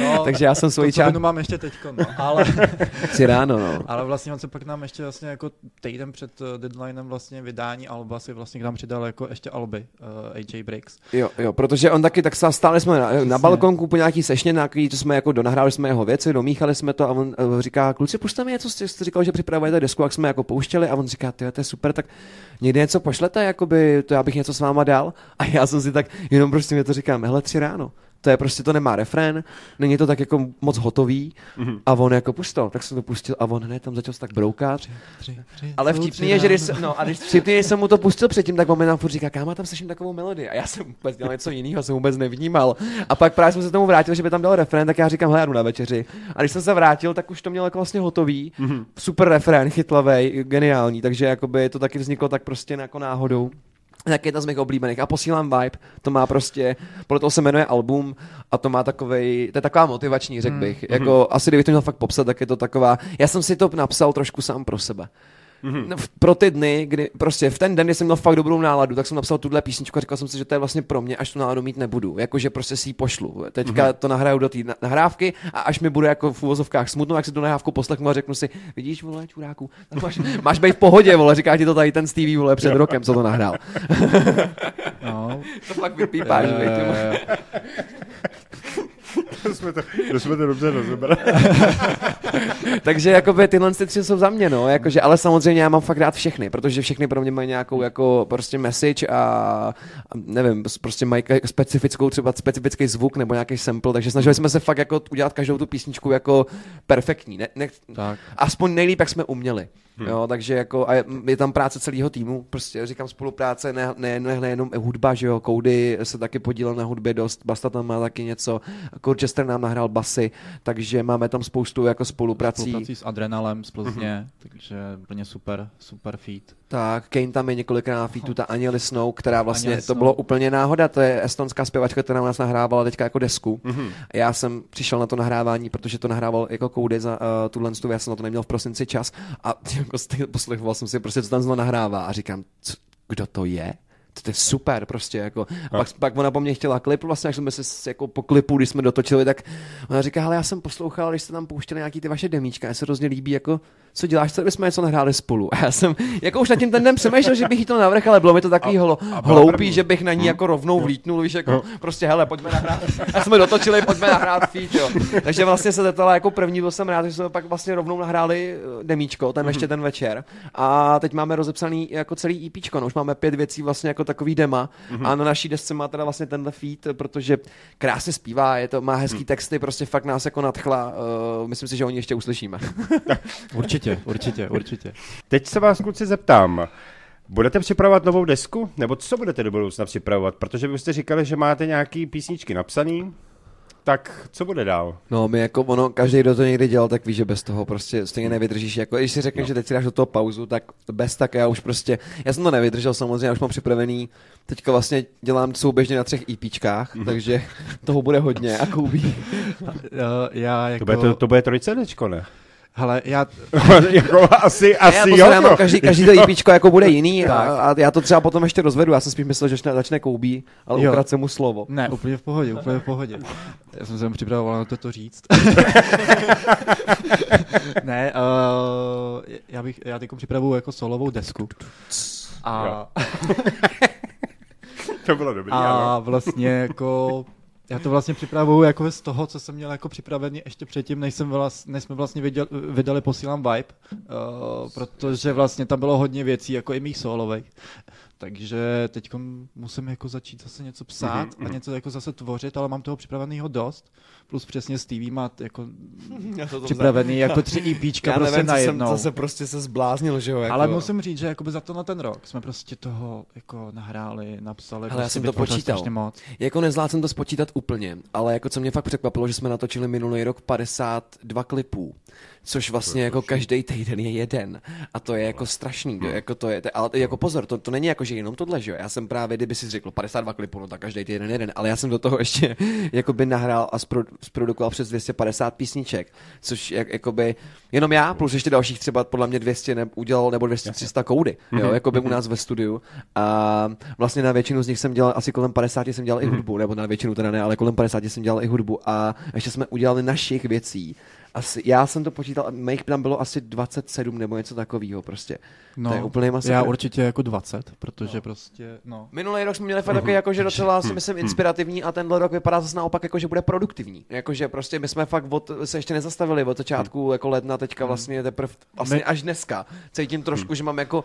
no, Takže já jsem svoji část... mám ještě teďko, no, ale... Tři ráno, no. Ale vlastně on se pak nám ještě vlastně jako týden před eh, deadlinem vlastně vydání Alba si vlastně k nám přidal jako ještě Alby, uh, eh, AJ Breaks. Jo, jo, protože on taky tak stále jsme na, na balkonku po nějaký sešně, na který, to jsme jako donahráli jsme jeho věci, domíchali nahrávali jsme to a on uh, říká, kluci, pušte mi něco, jste říkal, že připravujete desku, jak jsme jako pouštěli a on říká, ty to je super, tak někdy něco pošlete, jakoby, to já bych něco s váma dal. A já jsem si tak, jenom prostě mě to říkám, hele, tři ráno to je prostě, to nemá refrén, není to tak jako moc hotový mm-hmm. a on jako pustil, tak jsem to pustil a on hned tam začal se tak broukat. Tři, tři, tři, Ale vtipný je, že když, no, a když vtipný, když jsem mu to pustil předtím, tak on mi tam furt říká, káma, tam slyším takovou melodii a já jsem vůbec dělal něco jiného, jsem vůbec nevnímal. A pak právě jsem se tomu vrátil, že by tam dal refrén, tak já říkám, hele, na večeři. A když jsem se vrátil, tak už to mělo jako vlastně hotový, mm-hmm. super refrén, chytlavý, geniální, takže jakoby to taky vzniklo tak prostě jako náhodou tak jedna z mých oblíbených. A posílám vibe, to má prostě, podle toho se jmenuje album a to má takovej, to je taková motivační, řekl hmm. bych. Mm. Jako, asi kdybych to měl fakt popsat, tak je to taková, já jsem si to napsal trošku sám pro sebe. Mm-hmm. Pro ty dny, kdy prostě v ten den, kdy jsem měl fakt dobrou náladu, tak jsem napsal tuhle písničku a říkal jsem si, že to je vlastně pro mě, až tu náladu mít nebudu. Jakože prostě si ji pošlu. Teďka mm-hmm. to nahraju do té nahrávky a až mi bude jako v úvozovkách smutno, jak si tu nahrávku poslechnu a řeknu si, vidíš, vole, čuráku, máš, máš být v pohodě, vole, říká ti to tady ten Stevie, vole, před rokem, co to nahrál. no. to fakt vypípáš, uh, to, jsme to, to jsme to dobře rozebrali. Takže jakoby tyhle ty tři jsou za mě, no, jakože, ale samozřejmě já mám fakt rád všechny, protože všechny pro mě mají nějakou jako prostě message a, a nevím, prostě mají specifickou třeba specifický zvuk nebo nějaký sample, takže snažili jsme se fakt jako udělat každou tu písničku jako perfektní, ne, ne, tak. aspoň nejlíp, jak jsme uměli. Hmm. Jo, takže jako, a je, je tam práce celého týmu, prostě říkám spolupráce, ne, ne, ne, nejenom hudba, že jo, Cody se taky podílel na hudbě dost, Basta tam má taky něco, Colchester nám nahrál basy, takže máme tam spoustu jako spoluprací. Spoluprací s Adrenalem z Plzně, mm-hmm. takže úplně super, super feat. Tak, Kane tam je několikrát na featu, ta Anieli Snow, která vlastně, Anieli to Snow. bylo úplně náhoda, to je estonská zpěvačka, která nás nahrávala teďka jako desku. Mm-hmm. Já jsem přišel na to nahrávání, protože to nahrával jako Cody za uh, tuhle já jsem na to neměl v prosinci čas a jako poslechoval jsem si prostě, co tam nahrává a říkám, co, kdo to je? To je super prostě, jako. A pak, pak ona po mně chtěla klip, vlastně, jak jsme se jako po klipu, když jsme dotočili, tak ona říká, ale já jsem poslouchal, když jste tam pouštěli nějaký ty vaše demíčka, já se hrozně líbí, jako co děláš, co bychom něco nahráli spolu. A já jsem jako už nad tím ten den přemýšlel, že bych jí to navrhl, ale bylo mi to takový hlo, hloupý, že bych na ní hmm. jako rovnou vlítnul, víš, jako no. prostě hele, pojďme nahrát. A jsme dotočili, pojďme nahrát feed, jo. Takže vlastně se zeptala jako první, byl jsem rád, že jsme pak vlastně rovnou nahráli eh, demíčko, ten ještě ten večer. A teď máme rozepsaný jako celý EPčko, no, už máme pět věcí vlastně jako takový dema a na naší desce má teda vlastně tenhle feed, protože krásně zpívá, je to, má hezký texty, prostě fakt nás jako nadchla. Uh, myslím si, že oni ještě uslyšíme. Určitě určitě, určitě, určitě. Teď se vás, kluci, zeptám. Budete připravovat novou desku? Nebo co budete do budoucna připravovat? Protože vy jste říkali, že máte nějaký písničky napsaný. Tak co bude dál? No, my jako ono, každý, kdo to někdy dělal, tak ví, že bez toho prostě stejně nevydržíš. Jako, když si řekneš, no. že teď si dáš do toho pauzu, tak bez tak já už prostě, já jsem to nevydržel samozřejmě, já už mám připravený, teďka vlastně dělám souběžně na třech EPčkách, mm-hmm. takže toho bude hodně a koubí. já jako... to, bude, to, to bude trojcedečko, ne? Hele, já... jako asi, asi já jo. Každý, každý to IPčko jako bude jiný a, a, já to třeba potom ještě rozvedu. Já jsem spíš myslel, že začne koubí, ale ukradl se mu slovo. Ne, úplně v pohodě, úplně v pohodě. Já jsem se připravoval na to, to říct. ne, uh, já, bych, já teď připravuju jako solovou desku. A... to bylo dobrý. A vlastně jako já to vlastně připravuju jako z toho, co jsem měl jako připravený ještě předtím, než, jsem vlast, než jsme vlastně viděli, vydali Posílám Vibe, uh, protože vlastně tam bylo hodně věcí, jako i mých solových. Takže teď musím jako začít zase něco psát mm-hmm. a mhm. něco jako zase tvořit, ale mám toho připraveného dost. Plus přesně Stevie má jako připravený jako tři EPčka Já prostě nevím, najednou. Jsem zase prostě se zbláznil, že jo. Jako... Ale musím říct, že za to na ten rok jsme prostě toho jako nahráli, napsali. Ale prostě já jsem to počítal. Moc. Jako nezvládl jsem to spočítat úplně, ale jako co mě fakt překvapilo, že jsme natočili minulý rok 52 klipů což vlastně jako každý týden je jeden. A to je jako strašný, jo? jako to je, ale jako pozor, to, to není jako, že jenom tohle, že jo? Já jsem právě, kdyby si řekl 52 klipů, no tak každý týden jeden, ale já jsem do toho ještě jakoby nahrál a zprodukoval přes 250 písniček, což jak, jakoby, jenom já, plus ještě dalších třeba podle mě 200 ne, udělal, nebo 200-300 koudy, jo, mhm. jakoby u mhm. nás ve studiu. A vlastně na většinu z nich jsem dělal, asi kolem 50 jsem dělal i mhm. hudbu, nebo na většinu teda ne, ale kolem 50 jsem dělal i hudbu a ještě jsme udělali našich věcí asi, já jsem to počítal, mých tam bylo asi 27 nebo něco takového prostě. No, to je úplně masakr. Já určitě jako 20, protože no. prostě, no. Minulý rok jsme měli fakt takový, jako, že docela si myslím inspirativní a tenhle rok vypadá zase naopak, jako, že bude produktivní. Jako, že prostě my jsme fakt od, se ještě nezastavili od začátku jako ledna, teďka vlastně teprve vlastně až dneska. Cítím trošku, že mám jako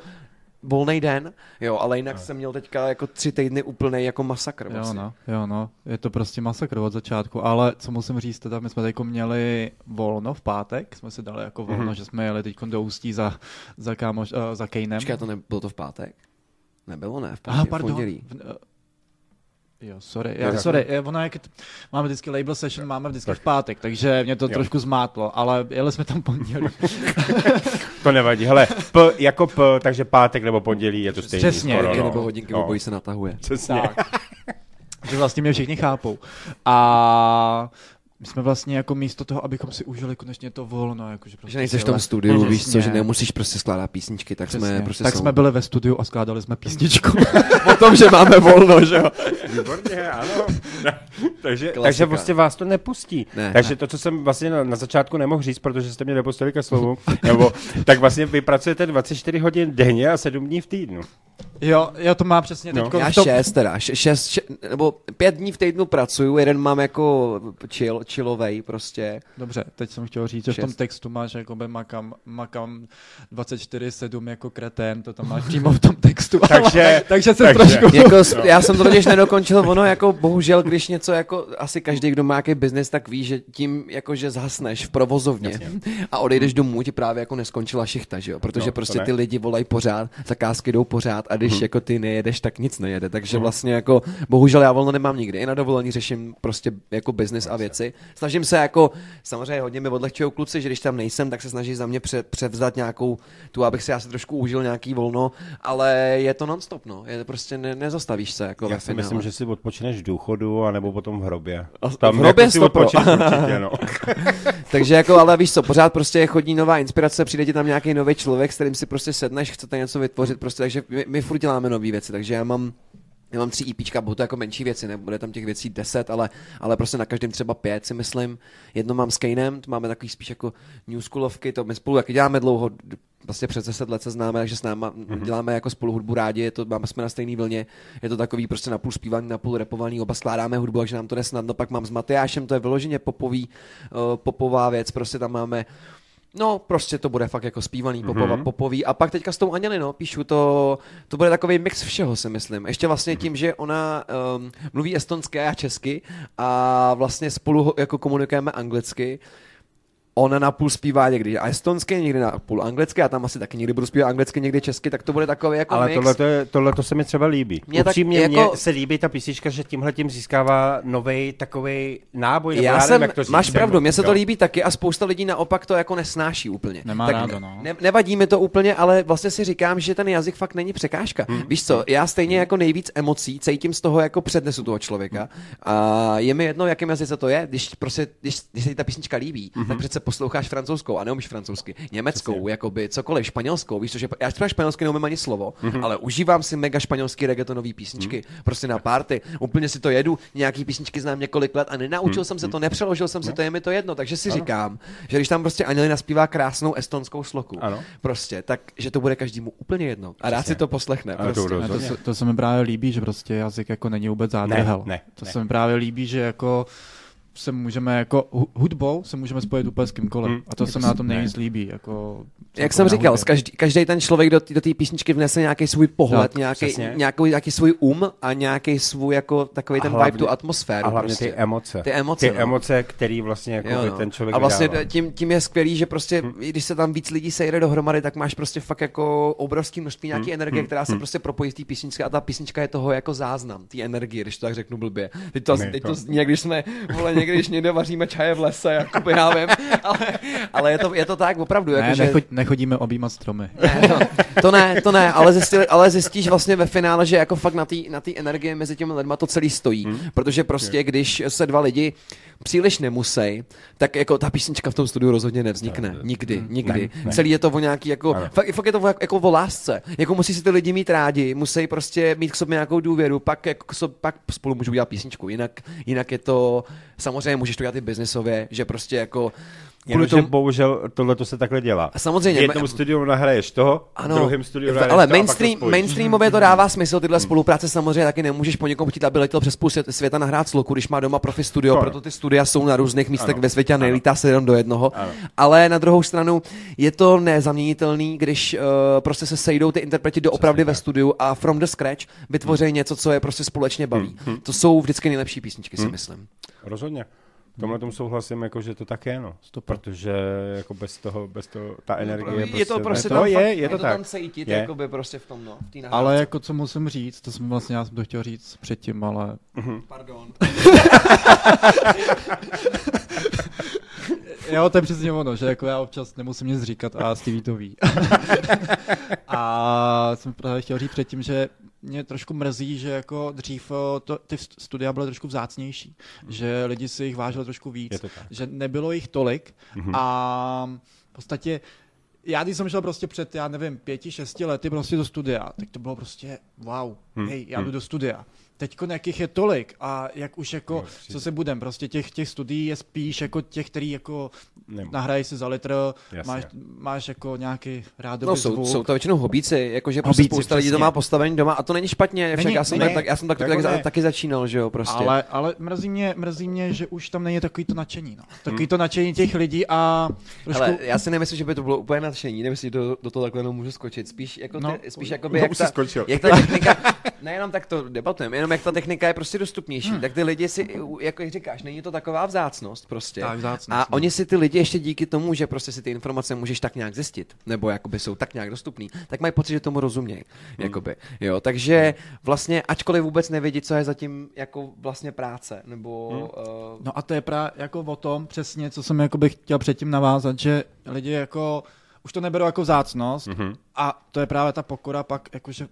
volný den, jo, ale jinak no. jsem měl teďka jako tři týdny úplný jako masakr. Vlastně. Jo, no, jo, no, je to prostě masakr od začátku, ale co musím říct, teda my jsme teď měli volno v pátek, jsme si dali jako volno, mm-hmm. že jsme jeli teď do Ústí za, za, kámoš, uh, za Kejnem. Počkej, to nebylo to v pátek? Nebylo, ne, v, pátek, ah, pardon, v pondělí. V, uh, Jo, sorry, já, sorry, ono jak máme vždycky label session, máme vždycky v pátek, takže mě to jo. trošku zmátlo, ale jeli jsme tam pondělí. to nevadí, hele, p, jako p, takže pátek nebo pondělí je to stejný. Přesně, skoro, no. nebo hodinky, no. obojí se natahuje. Přesně. Tak. že vlastně mě všichni chápou. A my jsme vlastně jako místo toho, abychom si užili konečně to volno. Jako, že, prostě že nejseš v tom studiu, víš co, že nemusíš prostě skládat písničky, tak Přesně. jsme prostě Tak jsou... jsme byli ve studiu a skládali jsme písničku. o tom, že máme volno, že jo. Výborně, ano. takže, takže prostě vás to nepustí. Ne, takže ne. to, co jsem vlastně na, na začátku nemohl říct, protože jste mě nepustili ke slovu, nebo, tak vlastně vy pracujete 24 hodin denně a 7 dní v týdnu. Jo, já to mám přesně teď. No. Já šest teda, šest, šest, nebo pět dní v týdnu pracuju, jeden mám jako chill, chillovej prostě. Dobře, teď jsem chtěl říct, že v tom textu máš jako by makam, makam 24-7 jako kretén, to tam máš přímo v tom textu. takže, takže se takže. trošku... Jako, no. Já jsem to totiž nedokončil, ono jako bohužel, když něco jako asi každý, kdo má nějaký biznis, tak ví, že tím jako, že zhasneš v provozovně Jasně. a odejdeš domů, ti právě jako neskončila šichta, že jo? Protože no, prostě ty lidi volají pořád, zakázky jdou pořád a když hmm. jako ty nejedeš, tak nic nejede. Takže hmm. vlastně jako, bohužel já volno nemám nikdy. I na dovolení řeším prostě jako business a věci. Snažím se jako, samozřejmě hodně mi odlehčují kluci, že když tam nejsem, tak se snaží za mě pře- převzat nějakou tu, abych si asi trošku užil nějaký volno, ale je to nonstop, no. Je prostě ne, nezastavíš se. Jako já si finále. myslím, že si odpočineš v důchodu, anebo potom v hrobě. Tam v hrobě jako si odpočineš určitě, no. Takže jako, ale víš co, pořád prostě chodí nová inspirace, přijde ti tam nějaký nový člověk, s kterým si prostě sedneš, chcete něco vytvořit, prostě, takže my, my furt děláme nové věci, takže já mám já mám tři EPčka, budou to jako menší věci, nebude tam těch věcí deset, ale, ale prostě na každém třeba pět si myslím. Jedno mám s Kanem, to máme takový spíš jako new schoolovky, to my spolu jak děláme dlouho, vlastně přes 10 let se známe, takže s náma mm-hmm. děláme jako spolu hudbu rádi, je to, máme jsme na stejný vlně, je to takový prostě napůl zpívání, napůl repovaný, oba skládáme hudbu, takže nám to nesnadno, pak mám s Matyášem, to je vyloženě popový, uh, popová věc, prostě tam máme No, prostě to bude fakt jako zpívaný, popova, mm-hmm. popový. A pak teďka s tou Anělinou píšu, to, to bude takový mix všeho, si myslím. Ještě vlastně tím, že ona um, mluví estonsky a česky a vlastně spolu jako komunikujeme anglicky, ona na půl zpívá někdy a estonsky, někdy na půl anglicky, a tam asi taky někdy budu zpívat anglicky, někdy česky, tak to bude takový jako Ale mix. tohle, to je, tohle to se mi třeba líbí. Mě Upřímně tak, jako... se líbí ta písnička, že tímhle tím získává nový takový náboj. Já, já jsem, jak to říct, máš pravdu, mně se to líbí taky a spousta lidí naopak to jako nesnáší úplně. Nemá tak rádo, no. ne, nevadí mi to úplně, ale vlastně si říkám, že ten jazyk fakt není překážka. Hmm. Víš co, já stejně jako nejvíc emocí cítím z toho jako přednesu toho člověka a je mi jedno, jakým jazyce to je, když prostě, když, když se ti ta písnička líbí, hmm. tak přece posloucháš francouzskou a neumíš francouzsky, německou, Přesně. jakoby cokoliv, španělskou, víš, že já třeba španělsky neumím ani slovo, mm-hmm. ale užívám si mega španělský reggaetonový písničky, mm-hmm. prostě na party, úplně si to jedu, nějaký písničky znám několik let a nenaučil mm-hmm. jsem se to, nepřeložil jsem si no. to, je mi to jedno, takže si ano. říkám, že když tam prostě Angelina zpívá krásnou estonskou sloku, ano. prostě, tak, že to bude každému úplně jedno a rád si to poslechne. Ano, prostě. to, to, to, se mi právě líbí, že prostě jazyk jako není vůbec zádrhel. Ne, ne, to ne. se mi právě líbí, že jako se můžeme jako hudbou se můžeme spojit úplně s kýmkoliv. Hmm. A to se mi na tom nejvíc líbí. Jako, Jak jsem říkal, každý, každý ten člověk do té písničky vnese nějaký svůj pohled, no, nějaký, nějaký, nějaký svůj um a nějaký svůj jako takový ten hlavně, vibe, tu atmosféru. A hlavně prostě. ty emoce. Ty emoce, ty no. emoce který vlastně jako jo, no. ten člověk A vlastně tím, tím je skvělý, že prostě, hmm. když se tam víc lidí sejde dohromady, tak máš prostě fakt jako obrovský množství nějaké hmm. energie, hmm. která se hmm. prostě propojí v té písničce a ta písnička je toho jako záznam, té energie, když to tak řeknu blbě. Teď to, teď to, někdy jsme, vole, někdy, když někde vaříme čaje v lese, jako já vím, ale, ale je, to, je to tak opravdu. Ne, jako, že... nechodíme objímat stromy. Ne, no, to ne, to ne, ale, zjistili, ale zjistíš vlastně ve finále, že jako fakt na té na energie mezi těmi lidma to celý stojí, hmm. protože prostě když se dva lidi příliš nemusej, tak jako ta písnička v tom studiu rozhodně nevznikne. Ne, nikdy, nikdy. Ne, ne. Celý je to o nějaký jako, fakt, fakt, je to jako, jako o lásce. Jako musí si ty lidi mít rádi, musí prostě mít k sobě nějakou důvěru, pak, jako, pak spolu můžou udělat písničku. Jinak, jinak je to, samozřejmě můžeš to dělat i biznesově, že prostě jako Jenomže tom... bohužel tohle to se takhle dělá. A samozřejmě. V jednom me... studiu nahraješ toho, ano, v druhém studiu nahraješ ale toho mainstream, to mainstreamově to dává smysl, tyhle spolupráce samozřejmě taky nemůžeš po někom chtít, aby letěl přes půl světa nahrát sloku, když má doma profi studio, no. proto ty studia jsou na různých místech ano. ve světě a nelítá se jenom do jednoho. Ano. Ale na druhou stranu je to nezaměnitelný, když uh, prostě se sejdou ty interpreti do opravdy ve studiu a from the scratch vytvoří hmm. něco, co je prostě společně baví. Hmm. To jsou vždycky nejlepší písničky, si hmm. myslím. Rozhodně tomhle tomu souhlasím, jako, že to tak je, no. Stop. Protože jako bez toho, bez toho, ta energie je, prostě... Je to prostě, prostě tam, to je, je, to, to tak. tam cítit, je. jakoby prostě v tom, no, v Ale jako co musím říct, to jsem vlastně, já jsem to chtěl říct předtím, ale... Uh-huh. Pardon. jo, to je přesně ono, že jako já občas nemusím nic říkat a Stevie to ví. a jsem právě chtěl říct předtím, že mě trošku mrzí, že jako dřív eh, to, ty studia byly trošku vzácnější, mm. že lidi si jich vážili trošku víc, že nebylo jich tolik mm-hmm. a v podstatě já když jsem šel prostě před, já nevím, pěti, šesti lety prostě do studia, tak to bylo prostě wow, hmm. hej, já jdu hmm. do studia teď jakých je tolik a jak už jako, no, co se budem, prostě těch, těch studií je spíš jako těch, který jako nahrají si za litr, máš, máš jako nějaký rádový no, jsou, zvuk. jsou to většinou hobíci, jakože prostě hobíci, spousta lidí to má postavení doma a to není špatně, však není, já jsem, ne, tak, já jsem tak, tak, tak, tak, taky začínal, že jo, prostě. Ale, ale mrzí, mě, mrzí mě, že už tam není takový to nadšení, no. Takový hmm. to nadšení těch lidí a trošku... Ale já si nemyslím, že by to bylo úplně nadšení, nemyslím, že do, do toho takhle můžu skočit, spíš jako, no, ty, spíš jako by, jak, ta, jak ta technika, nejenom tak to debatujeme, jenom jak ta technika je prostě dostupnější, hmm. tak ty lidi si, jako jak říkáš, není to taková vzácnost prostě. Tak, vzácnost, a no. oni si ty lidi ještě díky tomu, že prostě si ty informace můžeš tak nějak zjistit, nebo jakoby jsou tak nějak dostupný, tak mají pocit, že tomu rozumějí. Hmm. Jakoby, jo, takže vlastně, ačkoliv vůbec nevědí, co je zatím jako vlastně práce, nebo... Hmm. Uh... No a to je právě jako o tom přesně, co jsem jako bych chtěl předtím navázat, že lidi jako už to neberu jako zácnost mm-hmm. a to je právě ta pokora pak, jakože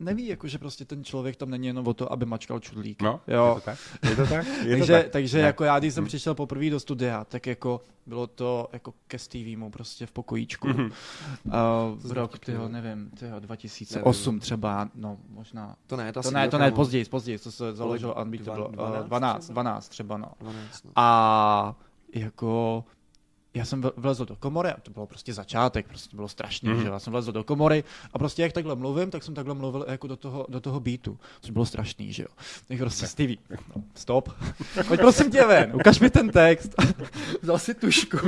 neví, jakože prostě ten člověk tam není jenom o to, aby mačkal čudlík. No, jo. je to tak. Je to tak. Je takže, to tak. takže ne. jako já, když jsem mm. přišel poprvé do studia, tak jako bylo to jako ke Stevemu prostě v pokojíčku. Mm-hmm. Uh, rok, tyho, nevím, tyho 2008 nevím. třeba, no možná. To ne, to, to ne, to ne, později, později, to se založilo Unbeatable. 12, 12, 12 třeba, no. 12, no. A jako já jsem vlezl do komory, a to bylo prostě začátek, prostě bylo strašně, mm. že já jsem vlezl do komory a prostě jak takhle mluvím, tak jsem takhle mluvil jako do toho, do toho beatu, což bylo strašný, že jo. Tak prostě Stevie, no, stop, pojď prosím tě ven, ukaž mi ten text. Vzal si tušku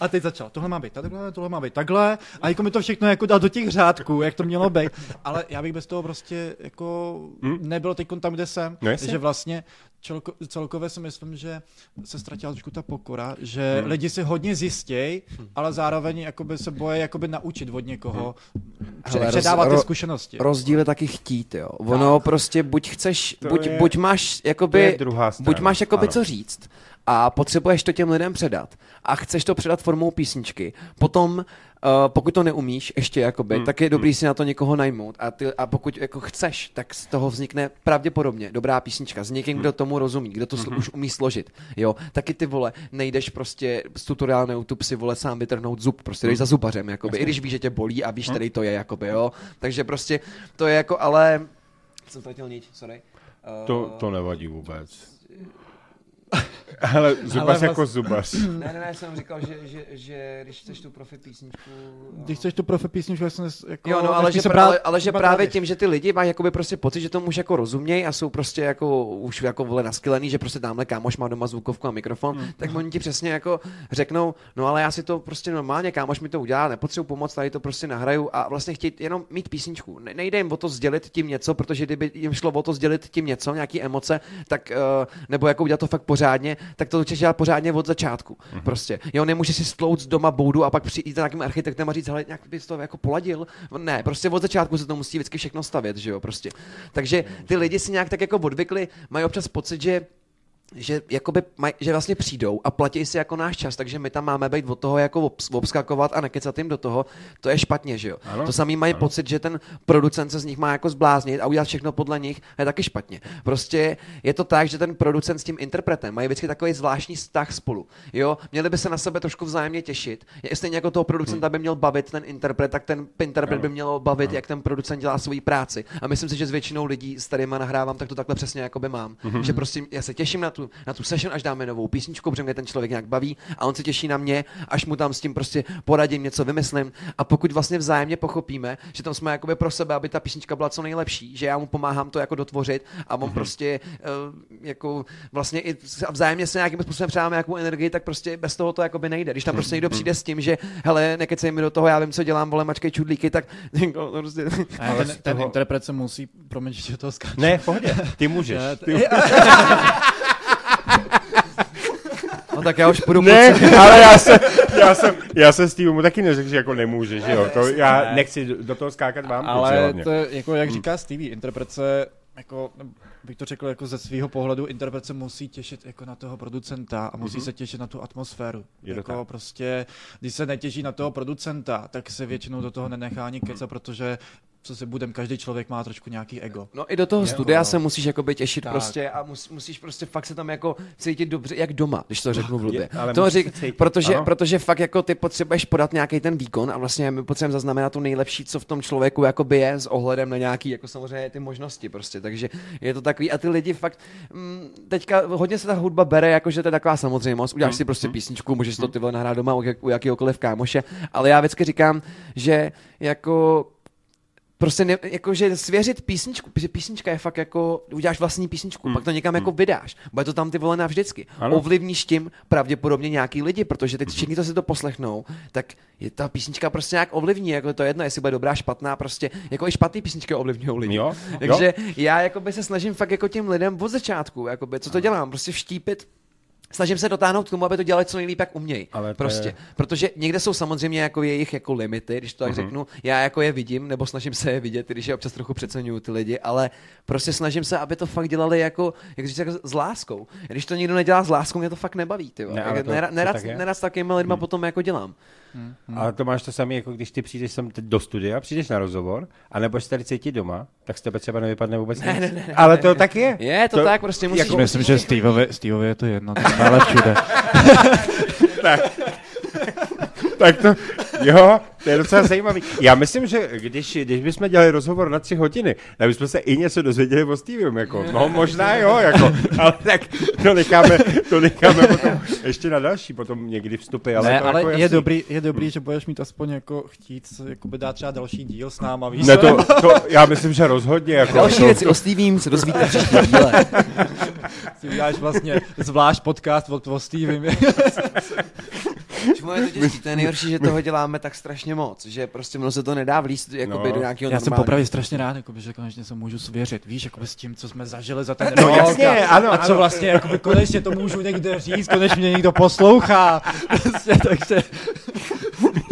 a teď začal, tohle má být takhle, tohle má být takhle a jako mi to všechno jako dal do těch řádků, jak to mělo být, ale já bych bez toho prostě jako mm. nebyl teď tam, kde jsem, no že vlastně čelko, celkově si myslím, že se ztratila trošku ta pokora, že hmm. lidi si hodně zjistějí, hmm. ale zároveň jakoby se boje jakoby naučit od někoho, hmm. Hele, předávat roz, ty zkušenosti. Rozdíl je taky chtít, jo. Ono tak. prostě buď chceš, buď, je, buď máš jakoby, buď máš jakoby ano. co říct, a potřebuješ to těm lidem předat a chceš to předat formou písničky, potom uh, pokud to neumíš ještě jakoby, hmm. tak je dobrý hmm. si na to někoho najmout a, ty, a pokud jako chceš, tak z toho vznikne pravděpodobně dobrá písnička s někým, hmm. kdo tomu rozumí, kdo to hmm. už umí složit, jo, taky ty vole, nejdeš prostě z tutoriálu na YouTube si vole sám vytrhnout zub, prostě jdeš hmm. za zubařem, jakoby, i když víš, že tě bolí a víš, hmm. který to je, jakoby, jo, takže prostě to je jako, ale jsem chtěl nič, sorry. Uh, to, to nevadí vůbec. Ale zubař Ale jako zubař. Ne, ne, ne, jsem říkal, že, že, že když chceš tu profi písničku... Když chceš tu profi písničku, jsem jako... Jo, no, ale že, pra, ale, ale že právě tím, že ty lidi mají jakoby prostě pocit, že tomu už jako rozumějí a jsou prostě jako už jako vole naskylený, že prostě tamhle kámoš má doma zvukovku a mikrofon, hmm. tak oni ti přesně jako řeknou, no ale já si to prostě normálně, kámoš mi to udělá, nepotřebuji pomoc, tady to prostě nahraju a vlastně chtějí jenom mít písničku. Ne, nejde jim o to sdělit tím něco, protože kdyby jim šlo o to sdělit tím něco, nějaký emoce, tak uh, nebo jako udělat to fakt pořádně, tak to chceš dělat pořádně od začátku. Mm-hmm. Prostě. Jo, nemůžeš si stlout z doma boudu a pak přijít za nějakým architektem a říct, hele, nějak bys to jako poladil. Ne, prostě od začátku se to musí vždycky všechno stavět, že jo, prostě. Takže ty lidi si nějak tak jako odvykli, mají občas pocit, že že, jakoby maj, že vlastně přijdou a platí si jako náš čas, takže my tam máme být od toho jako obskakovat a nekecat jim do toho, to je špatně, že jo. Ano, to samý mají ano. pocit, že ten producent se z nich má jako zbláznit a udělat všechno podle nich, a je taky špatně. Prostě je to tak, že ten producent s tím interpretem mají vždycky takový zvláštní vztah spolu. Jo, měli by se na sebe trošku vzájemně těšit. Stejně jako toho producenta hmm. by měl bavit ten interpret, tak ten interpret ano. by měl bavit, ano. jak ten producent dělá svoji práci. A myslím si, že s většinou lidí s kterými nahrávám, tak to takhle přesně jako by mám. Hmm. Že prostě já se těším na tu tu, na tu session, až dáme novou písničku, protože mě ten člověk nějak baví a on se těší na mě, až mu tam s tím prostě poradím, něco vymyslím. A pokud vlastně vzájemně pochopíme, že tam jsme jakoby pro sebe, aby ta písnička byla co nejlepší, že já mu pomáhám to jako dotvořit a on mm-hmm. prostě uh, jako vlastně i vzájemně se nějakým způsobem předáme nějakou energii, tak prostě bez toho to jakoby nejde. Když tam prostě někdo přijde s tím, že hele, nekecej mi do toho, já vím, co dělám, vole mačkej čudlíky, tak jako, prostě... A ten, ten toho... interpret se musí, promiň, že to skáče. Ne, v pohodě, ty můžeš. Ty... No tak já už půjdu Ne, ale já jsem, já jsem, já jsem Steve taky neřekl, že jako nemůže, že jo. To já ne. nechci do toho skákat vám. Ale to je, jako jak říká Stevie, interpretace jako, bych to řekl jako ze svého pohledu, interpretace musí těšit jako na toho producenta a musí mm-hmm. se těšit na tu atmosféru. Je jako tak. prostě, když se netěší na toho producenta, tak se většinou do toho nenechá ani keca, protože co si budem, každý člověk má trošku nějaký ego. No i do toho studia no. se musíš jakoby těšit tak. prostě a mus, musíš prostě fakt se tam jako cítit dobře, jak doma, když to řeknu v blbě. To řek, protože, protože fakt jako ty potřebuješ podat nějaký ten výkon a vlastně my potřebujeme zaznamenat to nejlepší, co v tom člověku jakoby je s ohledem na nějaký jako samozřejmě ty možnosti prostě, takže je to takový a ty lidi fakt mm, teďka hodně se ta hudba bere, jako že to je taková samozřejmost, uděláš si prostě písničku, můžeš to ty nahrát doma u, u jakýkoliv kámoše, ale já vždycky říkám, že jako prostě ne, jakože svěřit písničku, protože písnička je fakt jako, uděláš vlastní písničku, hmm. pak to někam jako hmm. vydáš, bude to tam ty vole navždycky. Ano. Ovlivníš tím pravděpodobně nějaký lidi, protože teď všichni, co si to poslechnou, tak je ta písnička prostě nějak ovlivní, jako to je jedno, jestli bude dobrá, špatná, prostě, jako i špatný písničky ovlivňují lidi. Jo? Takže jo? já jako by se snažím fakt jako těm lidem od začátku, jakoby, co to dělám, prostě vštípit snažím se dotáhnout k tomu, aby to dělali co nejlíp, jak umějí. Ale prostě. Je... Protože někde jsou samozřejmě jako jejich jako limity, když to tak uh-huh. řeknu. Já jako je vidím, nebo snažím se je vidět, když je občas trochu přeceňuju ty lidi, ale prostě snažím se, aby to fakt dělali jako, jak říct, jako s láskou. Když to nikdo nedělá s láskou, mě to fakt nebaví. Ty. Ne, to, nerad, to nerad, nerad s takovými lidma hmm. potom jako dělám. Hmm. Ale to máš to samé, jako když ty přijdeš sem do studia, přijdeš na rozhovor, a nebo se tady cítit doma, tak z tebe třeba nevypadne vůbec ne, nic. Ne, ne, ne, Ale to ne, tak je. Je to, to tak, prostě musíš... Jako, myslím, že Steveovi, Steveovi je to jedno, to stále všude. tak. tak to, jo, to je docela zajímavý. Já myslím, že když, když bychom dělali rozhovor na tři hodiny, tak bychom se i něco dozvěděli o Stevem, jako, no možná jo, jako, ale tak to necháme, to necháme potom ještě na další, potom někdy vstupy, ale ne, to ale jako je, dobrý, je dobrý, že budeš mít aspoň jako chtít jakoby dát třeba další díl s náma, víš? Ne, to, to, já myslím, že rozhodně. Jako, další to, věci to... o Stevem se dozvíte příští díle. Si uděláš vlastně zvlášť podcast o, o Stevem. Moje to těžký, to je nejhorší, že toho děláme tak strašně moc, že prostě mno se to nedá vlíst jakoby, no. do nějakého Já jsem popravdě strašně rád, jakoby, že konečně se můžu svěřit, víš, jakoby s tím, co jsme zažili za ten no, rok. Jasně, a, ano, a co ano. vlastně, jakoby, konečně to můžu někde říct, konečně mě někdo poslouchá. Prostě, takže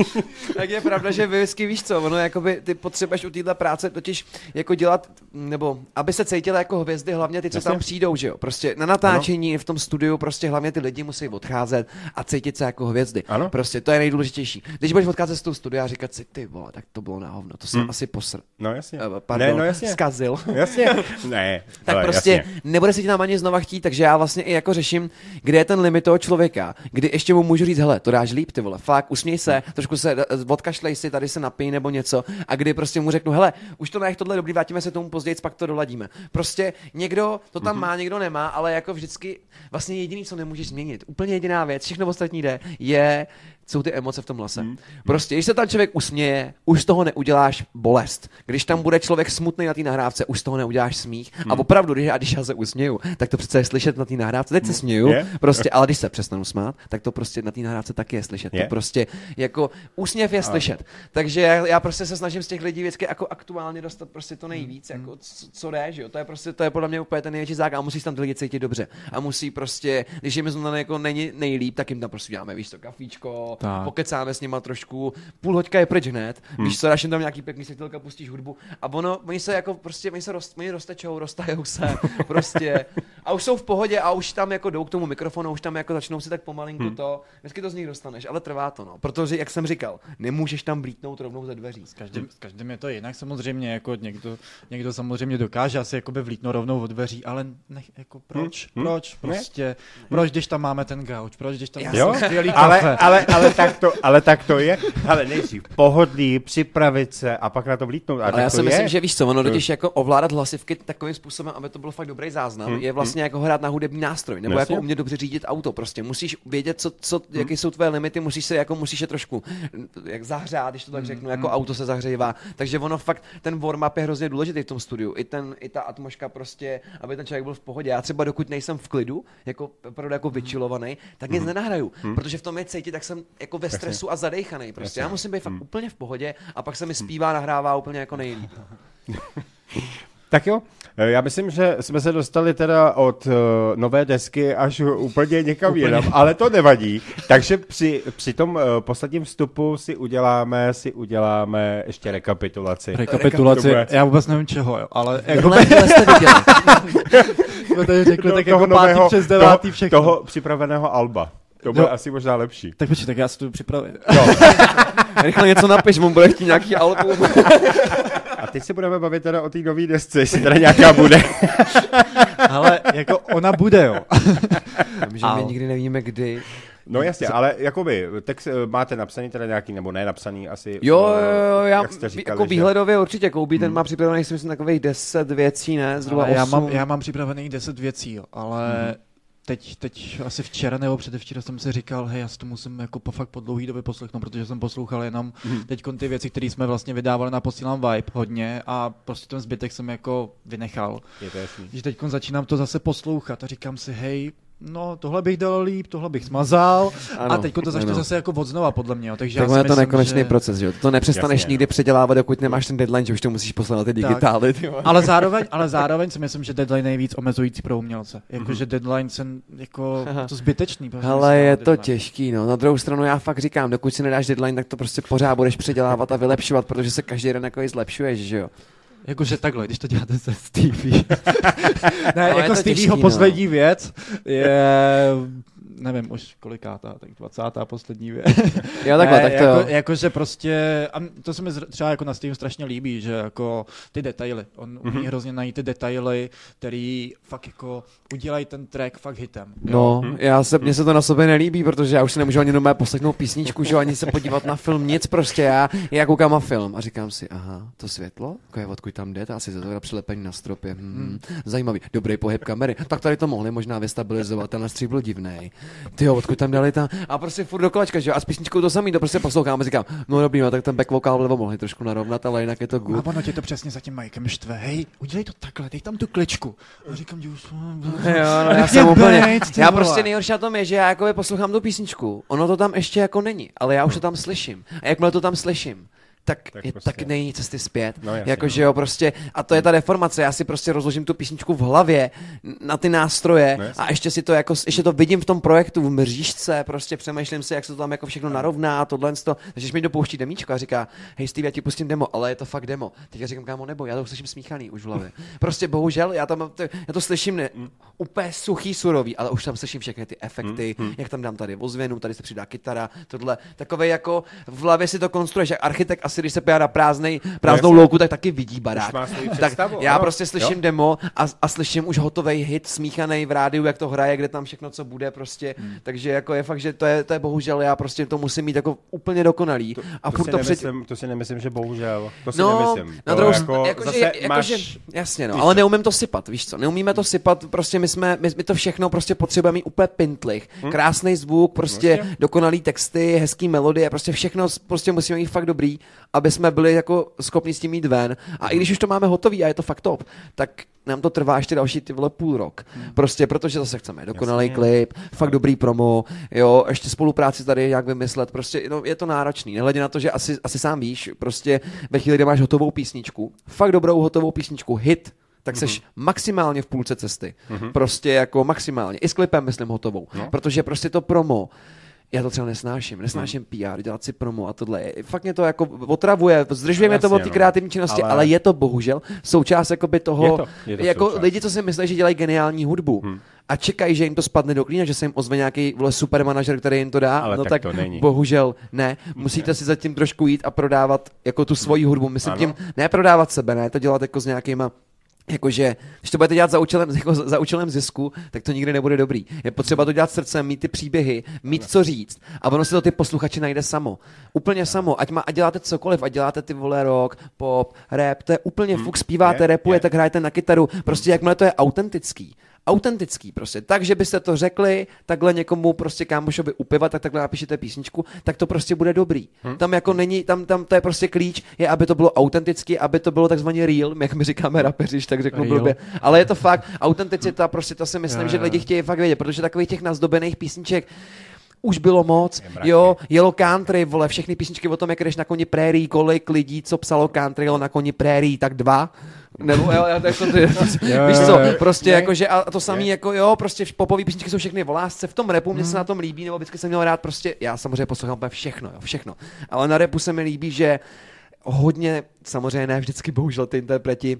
tak je pravda, že vždycky víš co, ono jakoby ty potřebuješ u téhle práce totiž jako dělat, nebo aby se cítila jako hvězdy, hlavně ty, co Jasně. tam přijdou, že jo. Prostě na natáčení ano. v tom studiu prostě hlavně ty lidi musí odcházet a cítit se jako hvězdy. Ano. Prostě to je nejdůležitější. Když budeš odcházet z toho studia a říkat si, ty vole, tak to bylo na hovno, to jsem hmm. asi posr. No jasně. Uh, pardon, ne, no jasně. zkazil. Jasně. ne. tak ale prostě jasně. nebude se ti tam ani znova chtít, takže já vlastně i jako řeším, kde je ten limit toho člověka, kdy ještě mu můžu říct, hele, to dáš líp, ty vole, fakt, usměj se, trošku se odkašlej si, tady se napij nebo něco a kdy prostě mu řeknu, hele, už to nech tohle dobrý, vrátíme se tomu později, pak to doladíme. Prostě někdo to tam mm-hmm. má, někdo nemá, ale jako vždycky vlastně jediný, co nemůžeš změnit, úplně jediná věc, všechno ostatní jde, je jsou ty emoce v tom hlase. Hmm. Prostě, když se tam člověk usměje, už z toho neuděláš bolest. Když tam bude člověk smutný na té nahrávce, už z toho neuděláš smích. Hmm. A opravdu, když já, když já se usměju, tak to přece je slyšet na té nahrávce. Teď se hmm. směju, yeah. prostě, ale když se přestanu smát, tak to prostě na té nahrávce taky je slyšet. Yeah. To prostě jako úsměv je slyšet. Takže já, já, prostě se snažím z těch lidí vždycky jako aktuálně dostat prostě to nejvíc, hmm. jako co, co jde, že jo. To je prostě, to je podle mě úplně ten největší základ a musí tam ty lidi cítit dobře. A musí prostě, když jim zrovna jako není nejlíp, tak jim tam prostě děláme, víš to, kafíčko, tak. pokecáme s nima trošku, půl hoďka je pryč hned, hmm. víš co, dáš jim tam nějaký pěkný světilka, pustíš hudbu a ono, oni se jako prostě, oni se rost, oni roztečou, roztajou se, prostě a už jsou v pohodě a už tam jako jdou k tomu mikrofonu, už tam jako začnou si tak pomalinku hmm. to, vždycky to z nich dostaneš, ale trvá to, no, protože, jak jsem říkal, nemůžeš tam blítnout rovnou ze dveří. S každým, s každým je to jinak samozřejmě, jako někdo, někdo samozřejmě dokáže asi jakoby vlítnout rovnou od dveří, ale nech, jako proč, hmm. proč, prostě, ne? proč, když tam máme ten gauč, proč, když tam máme skvělý ale. Ale, ale, ale, tak to, ale tak to je. Ale nejdřív pohodlí, připravit se a pak na to vlítnout. A ale já si je. myslím, že víš co, ono totiž jako ovládat hlasivky takovým způsobem, aby to bylo fakt dobrý záznam, hmm. je vlastně hmm. jako hrát na hudební nástroj, nebo Jasně. jako umět dobře řídit auto. Prostě musíš vědět, co, co, hmm. jaké jsou tvoje limity, musíš se jako musíš je trošku jak zahřát, když to tak řeknu, jako hmm. auto se zahřívá. Takže ono fakt, ten warm-up je hrozně důležitý v tom studiu. I, ten, i ta atmosféra prostě, aby ten člověk byl v pohodě. Já třeba dokud nejsem v klidu, jako opravdu jako vyčilovaný, tak nic mm. nenahraju, mm. protože v tom je cítit, tak jsem jako ve stresu a zadejchaný. Prostě já musím být fakt mm. úplně v pohodě a pak se mi zpívá, nahrává úplně jako nejlíp. Tak jo, eh, já myslím, že jsme se dostali teda od uh, nové desky až úplně někam úplně. jinam, ale to nevadí. Takže při, při tom uh, posledním vstupu si uděláme, si uděláme ještě rekapitulaci. Rekapitulaci, rekapitulaci. já vůbec nevím čeho, jo, ale jako... jsme tady řekli, tak jako pátý nového, přes devátý toho, všechno. Toho připraveného Alba. To bude no, asi možná lepší. Tak počkej, tak já si to připravím. No. Rychle něco napiš, mu bude chtít nějaký album. A teď se budeme bavit teda o té nové desce, jestli teda nějaká bude. Ale jako ona bude, jo. že my nikdy nevíme, kdy. No jasně, Co? ale jakoby, text eh, máte napsaný teda nějaký, nebo ne napsaný asi. Jo, jo, jo, já jak jste říkali, jako výhledově že... určitě koubí, ten hmm. má připravených, si myslím, takových 10 věcí, ne? Zhruba já mám, já mám připravených 10 věcí, jo, ale hmm teď, teď asi včera nebo předevčera jsem si říkal, hej, já si to musím jako po fakt po dlouhý době poslechnout, protože jsem poslouchal jenom mm. teď ty věci, které jsme vlastně vydávali na Posílám Vibe hodně a prostě ten zbytek jsem jako vynechal. Je to jasný. Že teď začínám to zase poslouchat a říkám si, hej, no tohle bych dal líp, tohle bych smazal ano, a teď to začne ano. zase jako od znova podle mě. Takže tak je to nekonečný že... proces, že jo? To nepřestaneš Jasně, nikdy no. předělávat, dokud nemáš ten deadline, že už to musíš poslat ty digitály. Ale zároveň, ale zároveň si myslím, že deadline je nejvíc omezující pro umělce. Jakože mm-hmm. deadline se jako to zbytečný. Ale je to deadline. těžký, no. Na druhou stranu já fakt říkám, dokud si nedáš deadline, tak to prostě pořád budeš předělávat a vylepšovat, protože se každý den jako zlepšuješ, že jo? Jakože takhle, když to děláte se Stevie. ne, no, jako Stevieho no. poslední věc je nevím už kolikátá, tak 20. poslední věc. jo, takhle, tak to jako, Jakože prostě, a to se mi třeba jako na Steam strašně líbí, že jako ty detaily, on mm-hmm. umí hrozně najít ty detaily, který fakt jako udělají ten track fakt hitem. Jo? No, mm-hmm. já se, mně se to na sobě nelíbí, protože já už si nemůžu ani mé poslechnout písničku, že ani se podívat na film, nic prostě, já, já koukám na film a říkám si, aha, to světlo, jako je, odkud tam jde, to asi to je přilepení na stropě, hmm, hmm. zajímavý, dobrý pohyb kamery, tak tady to mohli možná vystabilizovat, ten střík byl divný ty jo, odkud tam dali ta, a prostě furt do kolečka, že jo, a s písničkou to samý, to prostě poslouchám a říkám, no dobrý, no, tak ten back vocal vlevo mohli trošku narovnat, ale jinak je to good. A ono tě to přesně za tím Mikem štve, hej, udělej to takhle, dej tam tu kličku. A říkám, že už... Jo, no, já jsem úplně, já prostě nejhorší na tom je, že já jako poslouchám tu písničku, ono to tam ještě jako není, ale já už to tam slyším. A jakmile to tam slyším, tak, tak, je, prostě. tak není cesty zpět. No, Jakože no. jo, prostě, a to je ta deformace, já si prostě rozložím tu písničku v hlavě na ty nástroje no, a ještě si to jako, ještě to vidím v tom projektu, v mřížce, prostě přemýšlím si, jak se to tam jako všechno narovná a tohle, to, takže mi dopouští demíčko a říká, hej Steve, já ti pustím demo, ale je to fakt demo. Teď já říkám, kámo, nebo, já to slyším smíchaný už v hlavě. Prostě bohužel, já tam, já to slyším ne, mm. úplně suchý, surový, ale už tam slyším všechny ty efekty, mm. jak tam dám tady ozvěnu, tady se přidá kytara, tohle, takové jako v hlavě si to konstruuješ, jak architekt asi když se pojádá prázdnej, prázdnou louku, tak taky vidí barák. Tak já no, prostě slyším jo. demo a, a slyším už hotový hit smíchaný v rádiu, jak to hraje, kde tam všechno, co bude prostě. Hmm. Takže jako je fakt, že to je, to je bohužel, já prostě to musím mít jako úplně dokonalý. To, a to, si, to, nemyslím, před... to si nemyslím, že bohužel. To si no, nemyslím. Na druhou jako, jako, zase jako, máš... že, jasně, no, ale neumím to sypat, víš co, neumíme to sypat, prostě my jsme, my, my to všechno prostě potřebujeme mít úplně pintlich. Hmm? Krásný zvuk, prostě vlastně? dokonalý texty, hezký melodie, prostě všechno prostě musíme mít fakt dobrý, aby jsme byli jako schopni s tím jít ven. A i když už to máme hotový a je to fakt top, tak nám to trvá ještě další ty vole půl rok. Hmm. Prostě protože zase chceme dokonalý Jasně. klip, fakt dobrý promo, jo, ještě spolupráci tady jak vymyslet, prostě no, je to náročný. Nehledě na to, že asi, asi sám víš, prostě ve chvíli, kdy máš hotovou písničku, fakt dobrou hotovou písničku, hit, tak seš mm-hmm. maximálně v půlce cesty. Mm-hmm. Prostě jako maximálně. I s klipem, myslím, hotovou. No. Protože prostě to promo já to třeba nesnáším, nesnáším hmm. PR, dělat si promo a tohle. Fakt mě to jako otravuje, zdržuje mě to od té no. kreativní činnosti, ale... ale... je to bohužel součást jakoby toho, je to, je to jako součást. lidi, co si myslí, že dělají geniální hudbu. Hmm a čekají, že jim to spadne do klína, že se jim ozve nějaký vole super manažer, který jim to dá, Ale no tak, tak to není. bohužel ne. Musíte ne. si zatím trošku jít a prodávat jako tu svoji hudbu. Myslím ano. tím, ne prodávat sebe, ne to dělat jako s nějakýma Jakože, když to budete dělat za účelem, jako za účelem zisku, tak to nikdy nebude dobrý. Je potřeba to dělat srdcem, mít ty příběhy, mít co říct. A ono si to ty posluchači najde samo. Úplně samo. Ať, má, ať děláte cokoliv, ať děláte ty vole rock, pop, rap, to je úplně hmm. fuk, zpíváte, rapujete, tak hrajete na kytaru. Prostě jakmile to je autentický, autentický prostě. Tak, že byste to řekli takhle někomu prostě kámošovi upivat, tak takhle napíšete písničku, tak to prostě bude dobrý. Hmm. Tam jako není, tam, tam to je prostě klíč, je, aby to bylo autentický, aby to bylo takzvaně real, jak my říkáme rapeři, tak řeknu blbě. Ale je to fakt, autenticita, prostě to si myslím, že lidi chtějí fakt vědět, protože takových těch nazdobených písniček, už bylo moc, jo, jelo country, vole, všechny písničky o tom, jak jdeš na koni prairie, kolik lidí, co psalo country, jelo na koni prairie, tak dva, nebo jo, jako ty, víš co, prostě jako, že a to samý jako jo, prostě popový písničky jsou všechny o lásce, v tom repu mě se hmm. na tom líbí, nebo vždycky jsem měl rád prostě, já samozřejmě poslouchám úplně všechno, jo, všechno, ale na repu se mi líbí, že hodně, samozřejmě ne vždycky bohužel ty interpreti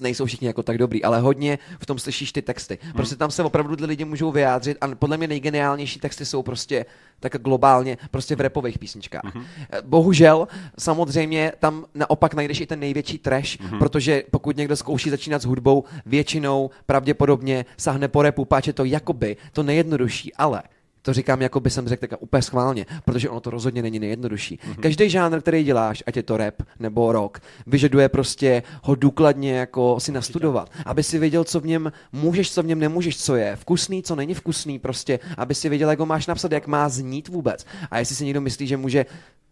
nejsou všichni jako tak dobrý, ale hodně v tom slyšíš ty texty. Hmm. Prostě tam se opravdu ty lidi můžou vyjádřit a podle mě nejgeniálnější texty jsou prostě tak globálně prostě v repových písničkách. Mm-hmm. Bohužel, samozřejmě tam naopak najdeš i ten největší trash, mm-hmm. protože pokud někdo zkouší začínat s hudbou, většinou pravděpodobně sahne po repu, páče to jakoby to nejjednodušší, ale to říkám, jako by jsem řekl tak úplně schválně, protože ono to rozhodně není nejjednodušší. Mm-hmm. Každý žánr, který děláš, ať je to rap nebo rock, vyžaduje prostě ho důkladně jako si nastudovat, aby si věděl, co v něm můžeš, co v něm nemůžeš, co je vkusný, co není vkusný, prostě, aby si věděl, jak ho máš napsat, jak má znít vůbec. A jestli si někdo myslí, že může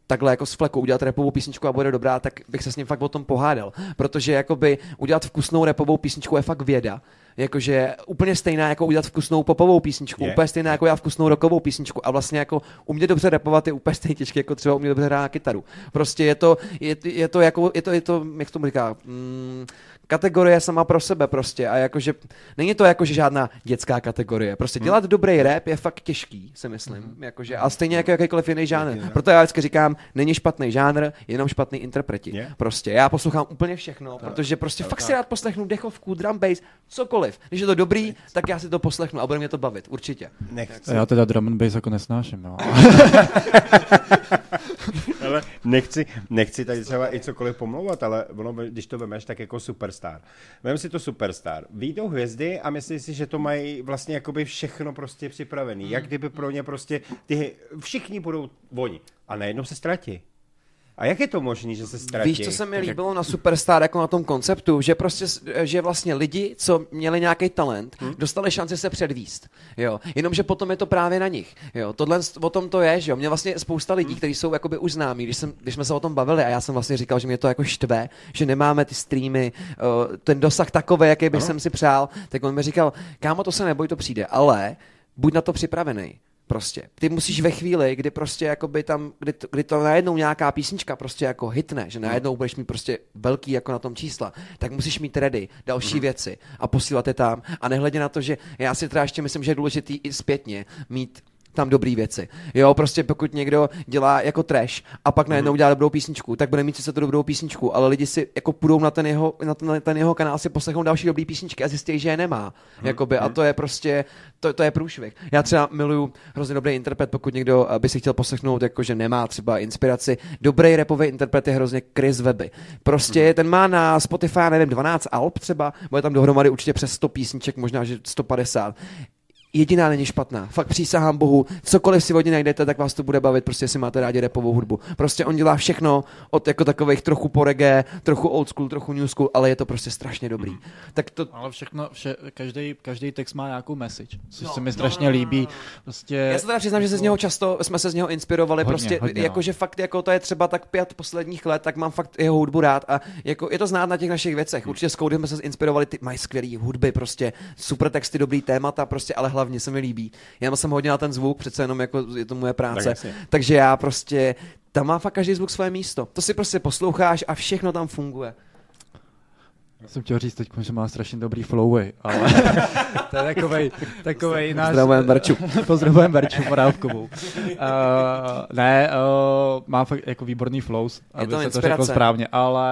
takhle jako s flekou udělat repovou písničku a bude dobrá, tak bych se s ním fakt o tom pohádal. Protože jakoby udělat vkusnou repovou písničku je fakt věda jakože úplně stejná jako udělat vkusnou popovou písničku, je. úplně stejná jako udělat vkusnou rokovou písničku a vlastně jako umět dobře repovat je úplně stejně těžké, jako třeba umět dobře hrát na kytaru. Prostě je to, je, je to jako, je to, je to, jak to říká, mm, kategorie sama pro sebe prostě a jakože není to jakože žádná dětská kategorie. Prostě dělat hmm. dobrý rap je fakt těžký, si myslím. Hmm. Jakože, a stejně jako jakýkoliv jiný žánr. Ne. Proto já vždycky říkám, není špatný žánr, jenom špatný interpreti. Yeah. Prostě já poslouchám úplně všechno, to, protože prostě to, fakt to. si rád poslechnu dechovku, drum bass, cokoliv. Když je to dobrý, Nechci. tak já si to poslechnu a bude mě to bavit, určitě. Nechci. Já teda drum and bass jako nesnáším, no. ale nechci, nechci tady třeba i cokoliv pomlouvat, ale ono, když to vemeš, tak jako superstar. Vem si to superstar. Výjdou hvězdy a myslíš si, že to mají vlastně jakoby všechno prostě připravený. Mm. Jak kdyby pro ně prostě ty, všichni budou oni. A najednou se ztratí. A jak je to možné, že se ztratí? Víš, co se mi líbilo na Superstar jako na tom konceptu, že prostě, že vlastně lidi, co měli nějaký talent, hmm? dostali šanci se předvíst, jo. Jenomže potom je to právě na nich, jo. Tohle o tom to je, že jo. Mě vlastně spousta lidí, hmm? kteří jsou jakoby už známí, když, jsem, když jsme se o tom bavili a já jsem vlastně říkal, že mě to jako štve, že nemáme ty streamy, ten dosah takový, jaký bych jsem si přál, tak on mi říkal, kámo, to se neboj, to přijde, ale buď na to připravený. Prostě. Ty musíš ve chvíli, kdy prostě jakoby tam, kdy to, kdy to najednou nějaká písnička prostě jako hitne, že najednou budeš mít prostě velký jako na tom čísla, tak musíš mít ready další mm. věci a posílat je tam a nehledě na to, že já si teda ještě myslím, že je důležitý i zpětně mít tam dobrý věci. Jo, prostě pokud někdo dělá jako trash a pak najednou dělá dobrou písničku, tak bude mít sice tu dobrou písničku, ale lidi si jako půjdou na ten jeho, na ten, na ten jeho kanál si poslechnou další dobrý písničky a zjistí, že je nemá. Hmm. Jakoby, a hmm. to je prostě, to, to je průšvih. Já třeba miluju hrozně dobrý interpret, pokud někdo by si chtěl poslechnout, jakože nemá třeba inspiraci. Dobrý repový interpret je hrozně Chris Webby. Prostě hmm. ten má na Spotify, nevím, 12 alb třeba, bude tam dohromady určitě přes 100 písniček, možná, že 150 jediná není špatná. Fakt přísahám Bohu, cokoliv si vodně najdete, tak vás to bude bavit, prostě jestli máte rádi repovou hudbu. Prostě on dělá všechno od jako takových trochu po reggae, trochu old school, trochu new school, ale je to prostě strašně dobrý. Mm. Tak to... Ale všechno, vše, každý, každý text má nějakou message, což no, se mi strašně no, no, no, líbí. Prostě... Já se teda přiznám, že se z něho často, jsme se z něho inspirovali, hodně, prostě hodně, jakože no. fakt jako to je třeba tak pět posledních let, tak mám fakt jeho hudbu rád a jako je to znát na těch našich věcech. Určitě s Codem jsme se inspirovali, ty mají skvělý hudby, prostě super texty, dobrý témata, prostě, ale hlavně se mi líbí. Já jsem hodně na ten zvuk, přece jenom jako je to moje práce. Tak Takže já prostě, tam má fakt každý zvuk své místo. To si prostě posloucháš a všechno tam funguje. Já jsem chtěl říct teď, že má strašně dobrý flowy, ale to je takovej, takovej náš... Pozdravujem Berču. Pozdravujem Berču Morávkovou. Uh, ne, uh, má fakt jako výborný flows, aby to se inspirace. to řekl správně, ale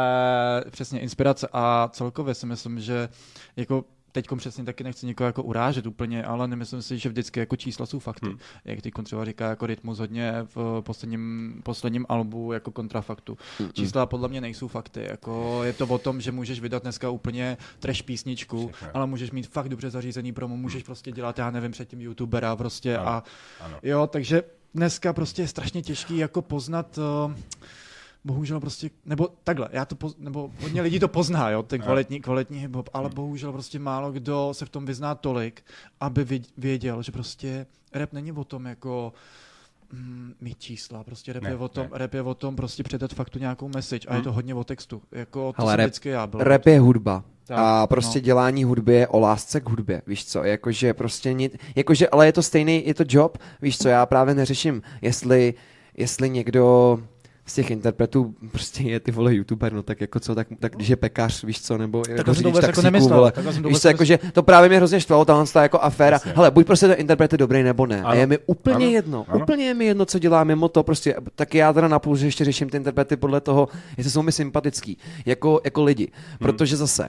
přesně inspirace a celkově si myslím, že jako teď přesně taky nechci někoho jako urážet úplně, ale nemyslím si, že vždycky jako čísla jsou fakty. Hmm. Jak teď třeba říká jako rytmus hodně v posledním, posledním albu jako kontrafaktu. Hmm. Čísla podle mě nejsou fakty. Jako je to o tom, že můžeš vydat dneska úplně trash písničku, Všechno. ale můžeš mít fakt dobře zařízený promo, můžeš prostě dělat, já nevím, předtím youtubera prostě ano. a ano. jo, takže dneska prostě je strašně těžký jako poznat uh, bohužel prostě, nebo takhle, já to, poz, nebo hodně lidí to pozná, jo, ten kvalitní, kvalitní hip-hop, ale bohužel prostě málo kdo se v tom vyzná tolik, aby věděl, že prostě rap není o tom jako mm, mít čísla, prostě rap, ne, je o tom, rap je o tom prostě předat faktu nějakou message a hmm. je to hodně o textu, jako to Ale rap, vždycky já byl. Rap je hudba. Tak, a prostě no. dělání hudby je o lásce k hudbě, víš co, jakože prostě nic, jakože, ale je to stejný, je to job, víš co, já právě neřeším, jestli, jestli někdo z těch interpretů prostě je ty vole youtuber, no tak jako co, tak, tak když je pekař, víš co, nebo tak jako řidič taxíku, jako nemyslel, vole. Víš co, jakože to právě mě hrozně štvalo, ta jako aféra, Jasně. hele, buď prostě to interpret je dobrý nebo ne. Ano. A je mi úplně ano. jedno, ano. úplně je mi jedno, co dělá mimo to, prostě, tak já teda napůl, že ještě řeším ty interprety podle toho, jestli jsou mi sympatický, jako, jako lidi, hmm. protože zase,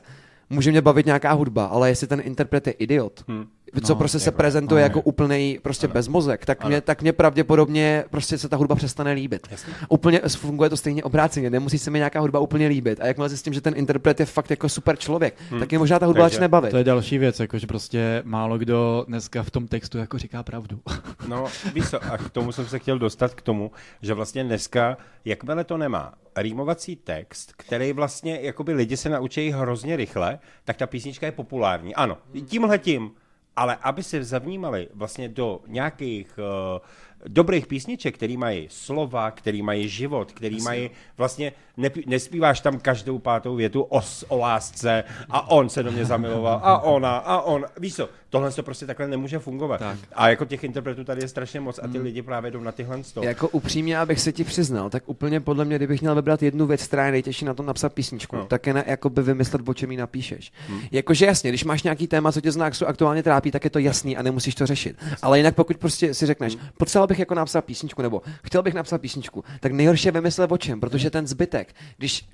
může mě bavit nějaká hudba, ale jestli ten interpret je idiot, hmm co no, prostě se jako, prezentuje no, jako úplný prostě ano. bezmozek, tak mě, tak mě pravděpodobně prostě se ta hudba přestane líbit. Jasně. Úplně funguje to stejně obráceně, nemusí se mi nějaká hudba úplně líbit. A jakmile zjistím, že ten interpret je fakt jako super člověk, hmm. tak je možná ta hudba začne bavit. To je další věc, jako že prostě málo kdo dneska v tom textu jako říká pravdu. no, víš co, a k tomu jsem se chtěl dostat k tomu, že vlastně dneska, jakmile to nemá rýmovací text, který vlastně, jakoby lidi se naučí hrozně rychle, tak ta písnička je populární. Ano, tímhle tím ale aby se zavnímali vlastně do nějakých uh, dobrých písniček, který mají slova, který mají život, který Jasně. mají vlastně, ne, nespíváš tam každou pátou větu o, o lásce a on se do mě zamiloval a ona a on, víš co, tohle to prostě takhle nemůže fungovat. Tak. A jako těch interpretů tady je strašně moc a ty hmm. lidi právě jdou na tyhle sto. Jako upřímně, abych se ti přiznal, tak úplně podle mě, kdybych měl vybrat jednu věc, která je nejtěžší na tom napsat písničku, no. tak je na, by vymyslet, o čem ji napíšeš. Hmm. Jakože jasně, když máš nějaký téma, co tě zná, aktuálně trápí, tak je to jasný a nemusíš to řešit. Ale jinak pokud prostě si řekneš, hmm. potřeboval bych jako napsat písničku, nebo chtěl bych napsat písničku, tak nejhorší je vymyslet o čem, protože ten zbytek, když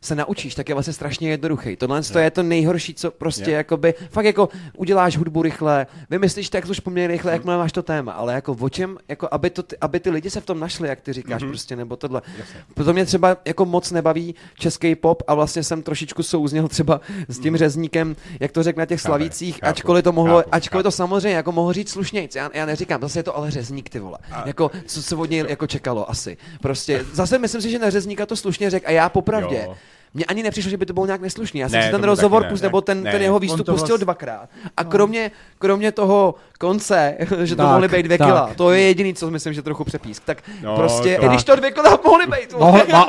se naučíš, tak je vlastně strašně jednoduchý. Tohle yeah. je to nejhorší, co prostě yeah. jakoby, fakt jako uděláš hudbu rychle, vymyslíš text už poměrně rychle, jak máš to téma, ale jako o čem, jako aby, to, aby ty lidi se v tom našli, jak ty říkáš mm-hmm. prostě, nebo tohle. Jasně. Proto mě třeba jako moc nebaví český pop a vlastně jsem trošičku souzněl třeba s tím mm. řezníkem, jak to řekl na těch slavících, chápu, ačkoliv to mohlo, chápu, ačkoliv chápu. to samozřejmě jako mohl říct slušnějc, já, já neříkám, zase je to ale řezník, ty vole. A... Jako, co se od něj jako čekalo asi. Prostě, zase myslím si, že na řezníka to slušně řekl a já popravdě. Jo mně ani nepřišlo, že by to bylo nějak neslušný. Já jsem ne, si ten rozhovor pustil, nebo ten, ne, ten jeho výstup pustil vlast... dvakrát. A no. kromě, kromě toho konce, že to tak, mohly být dvě tak. kila, to je jediný, co myslím, že trochu přepísk. Tak no, prostě, tak. když to dvě kila mohly být.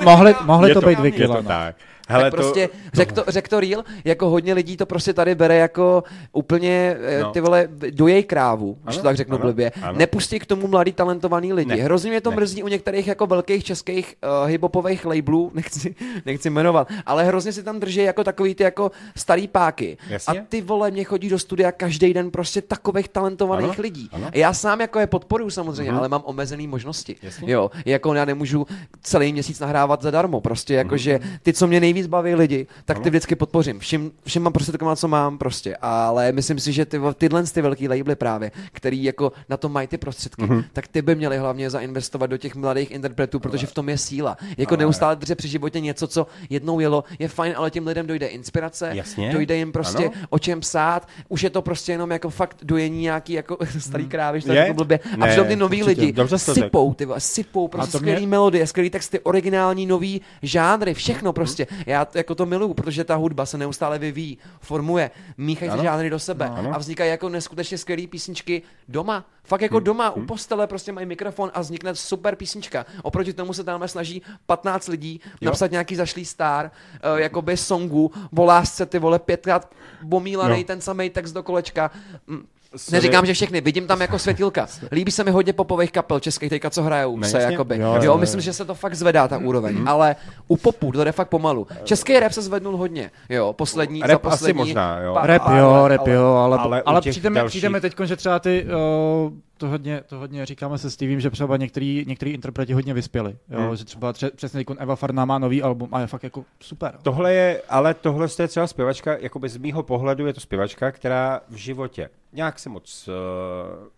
Mohli, mohli to, to být dvě kila. No. Tak. Hele, tak prostě to, řek, to, řek to real, jako hodně lidí to prostě tady bere jako úplně eh, no. ty vole dojej krávu, když to tak řeknu ano, blbě. Ano. Nepustí k tomu mladý talentovaný lidi. Ne. Hrozně mě to ne. mrzí u některých jako velkých českých uh, hiphopových labelů, nechci, nechci jmenovat, ale hrozně si tam drží jako takový ty jako starý páky. Jasně? A ty vole mě chodí do studia každý den prostě takových talentovaných ano, lidí. Ano. Já sám jako je podporuji samozřejmě, uh-huh. ale mám omezené možnosti. Jasně? Jo, jako já nemůžu celý měsíc nahrávat zadarmo, prostě jako, uh-huh. že ty, co mě nejvíc nejvíc baví lidi, tak ty vždycky podpořím. Všim, všim mám prostě taková, co mám prostě. Ale myslím si, že ty, tyhle ty velký labely právě, který jako na to mají ty prostředky, mm-hmm. tak ty by měli hlavně zainvestovat do těch mladých interpretů, protože v tom je síla. Jako ale... neustále držet při životě něco, co jednou jelo, je fajn, ale těm lidem dojde inspirace, Jasně. dojde jim prostě ano. o čem psát, už je to prostě jenom jako fakt dojení nějaký jako starý mhm. krávy, že to blbě. A přitom ty noví lidi sypou, ty sypou prostě skvělý mě... melodie, skvělý texty, originální nový žánry, všechno prostě já to, jako to miluju, protože ta hudba se neustále vyvíjí, formuje, míchají se žánry do sebe no, a vznikají jako neskutečně skvělé písničky doma. Fakt jako hmm. doma hmm. u postele prostě mají mikrofon a vznikne super písnička. Oproti tomu se tam snaží 15 lidí jo. napsat nějaký zašlý star, uh, jakoby songu, o lásce, ty vole, pětkrát bomílaný ten samý text do kolečka. Mm Sorry. Neříkám, že všechny, vidím tam jako světilka. Líbí se mi hodně popových kapel českých teďka, co hrajou ne, se, jakoby. Jo, jo, jo, myslím, že se to fakt zvedá ta úroveň, mm. ale u popu to jde fakt pomalu. Český rap se zvednul hodně, jo, poslední, rap za poslední. Asi možná, jo. Pa, rap jo, rap jo, ale, ale, ale přijdeme, přijdeme teď, že třeba ty uh, to hodně, to hodně říkáme se Stevem, že třeba některý, některý interpreti hodně vyspěli. Jo? Hmm. Že třeba tře, přesně Eva Farná má nový album a je fakt jako super. Tohle je, ale tohle je třeba zpěvačka, jako z mýho pohledu je to zpěvačka, která v životě nějak se moc uh,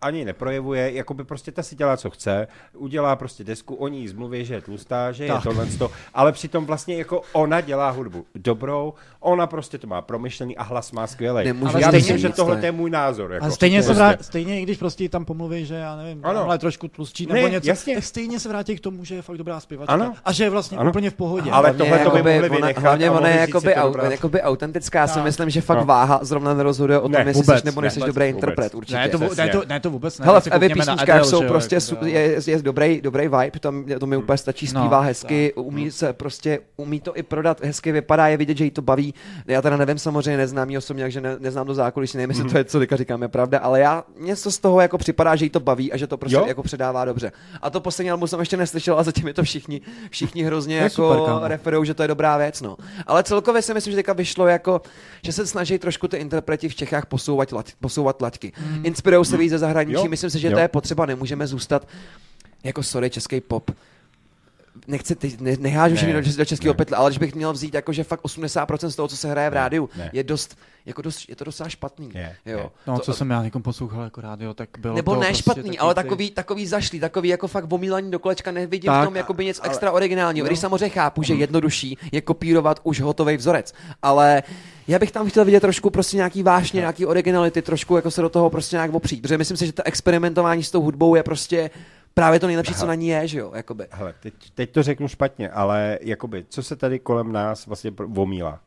ani neprojevuje, jako by prostě ta si dělá, co chce, udělá prostě desku, oni jí zmluví, že je tlustá, že tak. je tohle, to, ale přitom vlastně jako ona dělá hudbu dobrou, ona prostě to má promyšlený a hlas má skvělý. Ale já myslím, že tohle je můj názor. Jako, a stejně, se vrát, stejně, i když prostě tam pomluví, že já nevím, ano. ale trošku tlustší nebo ne, něco, jasně. tak stejně se vrátí k tomu, že je fakt dobrá zpěvačka ano. a že je vlastně ano. úplně v pohodě. Ale tohle to by mohli vynechat. Hlavně ona je jakoby autentická, já si myslím, že fakt váha zrovna nerozhoduje o tom, jestli jsi nebo nejsi dobrý interpret, určitě. Ne, to, ne, to, ne, to vůbec ne. Hele, v Evě písničkách jsou prostě, jako, je, je, dobrý, dobrý vibe, tam, to mi úplně stačí, no, zpívá no, hezky, umí se prostě, umí to i prodat, hezky vypadá, je vidět, že jí to baví. Já teda nevím, samozřejmě neznám jí osobně, takže ne, neznám do zákulisí, nevím, jestli to je, co teďka říkáme, pravda, ale já, mě z toho jako připadá, že jí to baví a že to prostě jo? jako předává dobře. A to poslední album jsem ještě neslyšel a zatím je to všichni, všichni hrozně jako referují, že to je dobrá věc, no. Ale celkově si myslím, že teďka vyšlo jako, že se snaží trošku ty interpreti v Čechách posouvat, posouvat laťky. Mm. Inspirují se víc ze zahraničí, jo. myslím si, že jo. to je potřeba, nemůžeme zůstat jako sorry, český pop nechci, teď ne, nehážu všechny do, do českého pytle, ale když bych měl vzít jako, že fakt 80% z toho, co se hraje v rádiu, ne. je dost, jako dost, je to docela špatný. Ne. Jo. No, to, co jsem já někom poslouchal jako rádio, tak bylo Nebo to ne prostě špatný, ale takový, takový zašlý, takový jako fakt omílaní do kolečka, nevidím tak, v tom jako by něco ale, extra originálního. No. Když samozřejmě chápu, že mhm. jednodušší je kopírovat už hotový vzorec, ale já bych tam chtěl vidět trošku prostě nějaký vášně, no. nějaký originality, trošku jako se do toho prostě nějak opřít, protože myslím si, že to experimentování s tou hudbou je prostě právě to nejlepší, co na ní je, že jo, jakoby. Hele, teď, teď to řeknu špatně, ale jakoby, co se tady kolem nás vlastně omílá?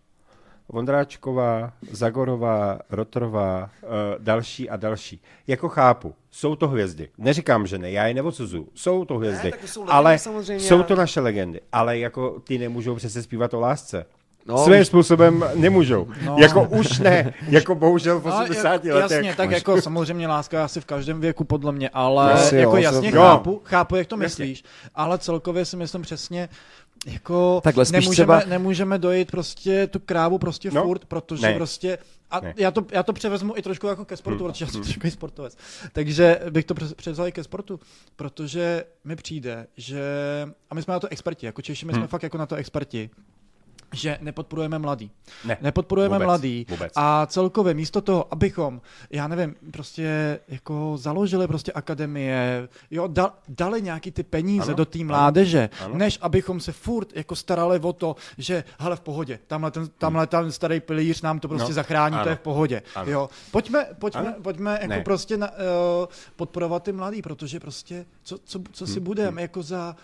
Vondráčková, Zagorová, Rotorová, uh, další a další. Jako chápu, jsou to hvězdy. Neříkám, že ne, já je neodsuzuju. Jsou to hvězdy, ne, jsou ale samozřejmě. jsou to naše legendy. Ale jako ty nemůžou přece zpívat o lásce. No, svým už... způsobem nemůžou. No. Jako už ne, jako bohužel v 80 no, letech. Jasně, tak jako samozřejmě láska asi v každém věku podle mě, ale Asi, jako jo, jasně jo. chápu, chápu, jak to myslíš, jasně. ale celkově si myslím přesně, jako Takhle nemůžeme, třeba... nemůžeme dojít prostě tu krávu prostě no? furt, protože ne. prostě a já to, já to převezmu i trošku jako ke sportu, hmm. protože já jsem hmm. trošku i sportovec. Takže bych to převzal i ke sportu, protože mi přijde, že, a my jsme na to experti, jako Češi, my jsme hmm. fakt jako na to experti, že nepodporujeme mladý. Ne, nepodporujeme vůbec, mladý vůbec. a celkově místo toho, abychom, já nevím, prostě jako založili prostě akademie, jo, da, dali nějaký ty peníze ano, do té mládeže, ano. než abychom se furt jako starali o to, že hele v pohodě, tamhle ten, tamhle ten starý pilíř nám to prostě no, zachrání, ano, to je v pohodě. Ano. Jo, pojďme, pojďme, ano. pojďme jako ne. prostě na, uh, podporovat ty mladý, protože prostě co, co, co si hmm. budeme hmm. jako za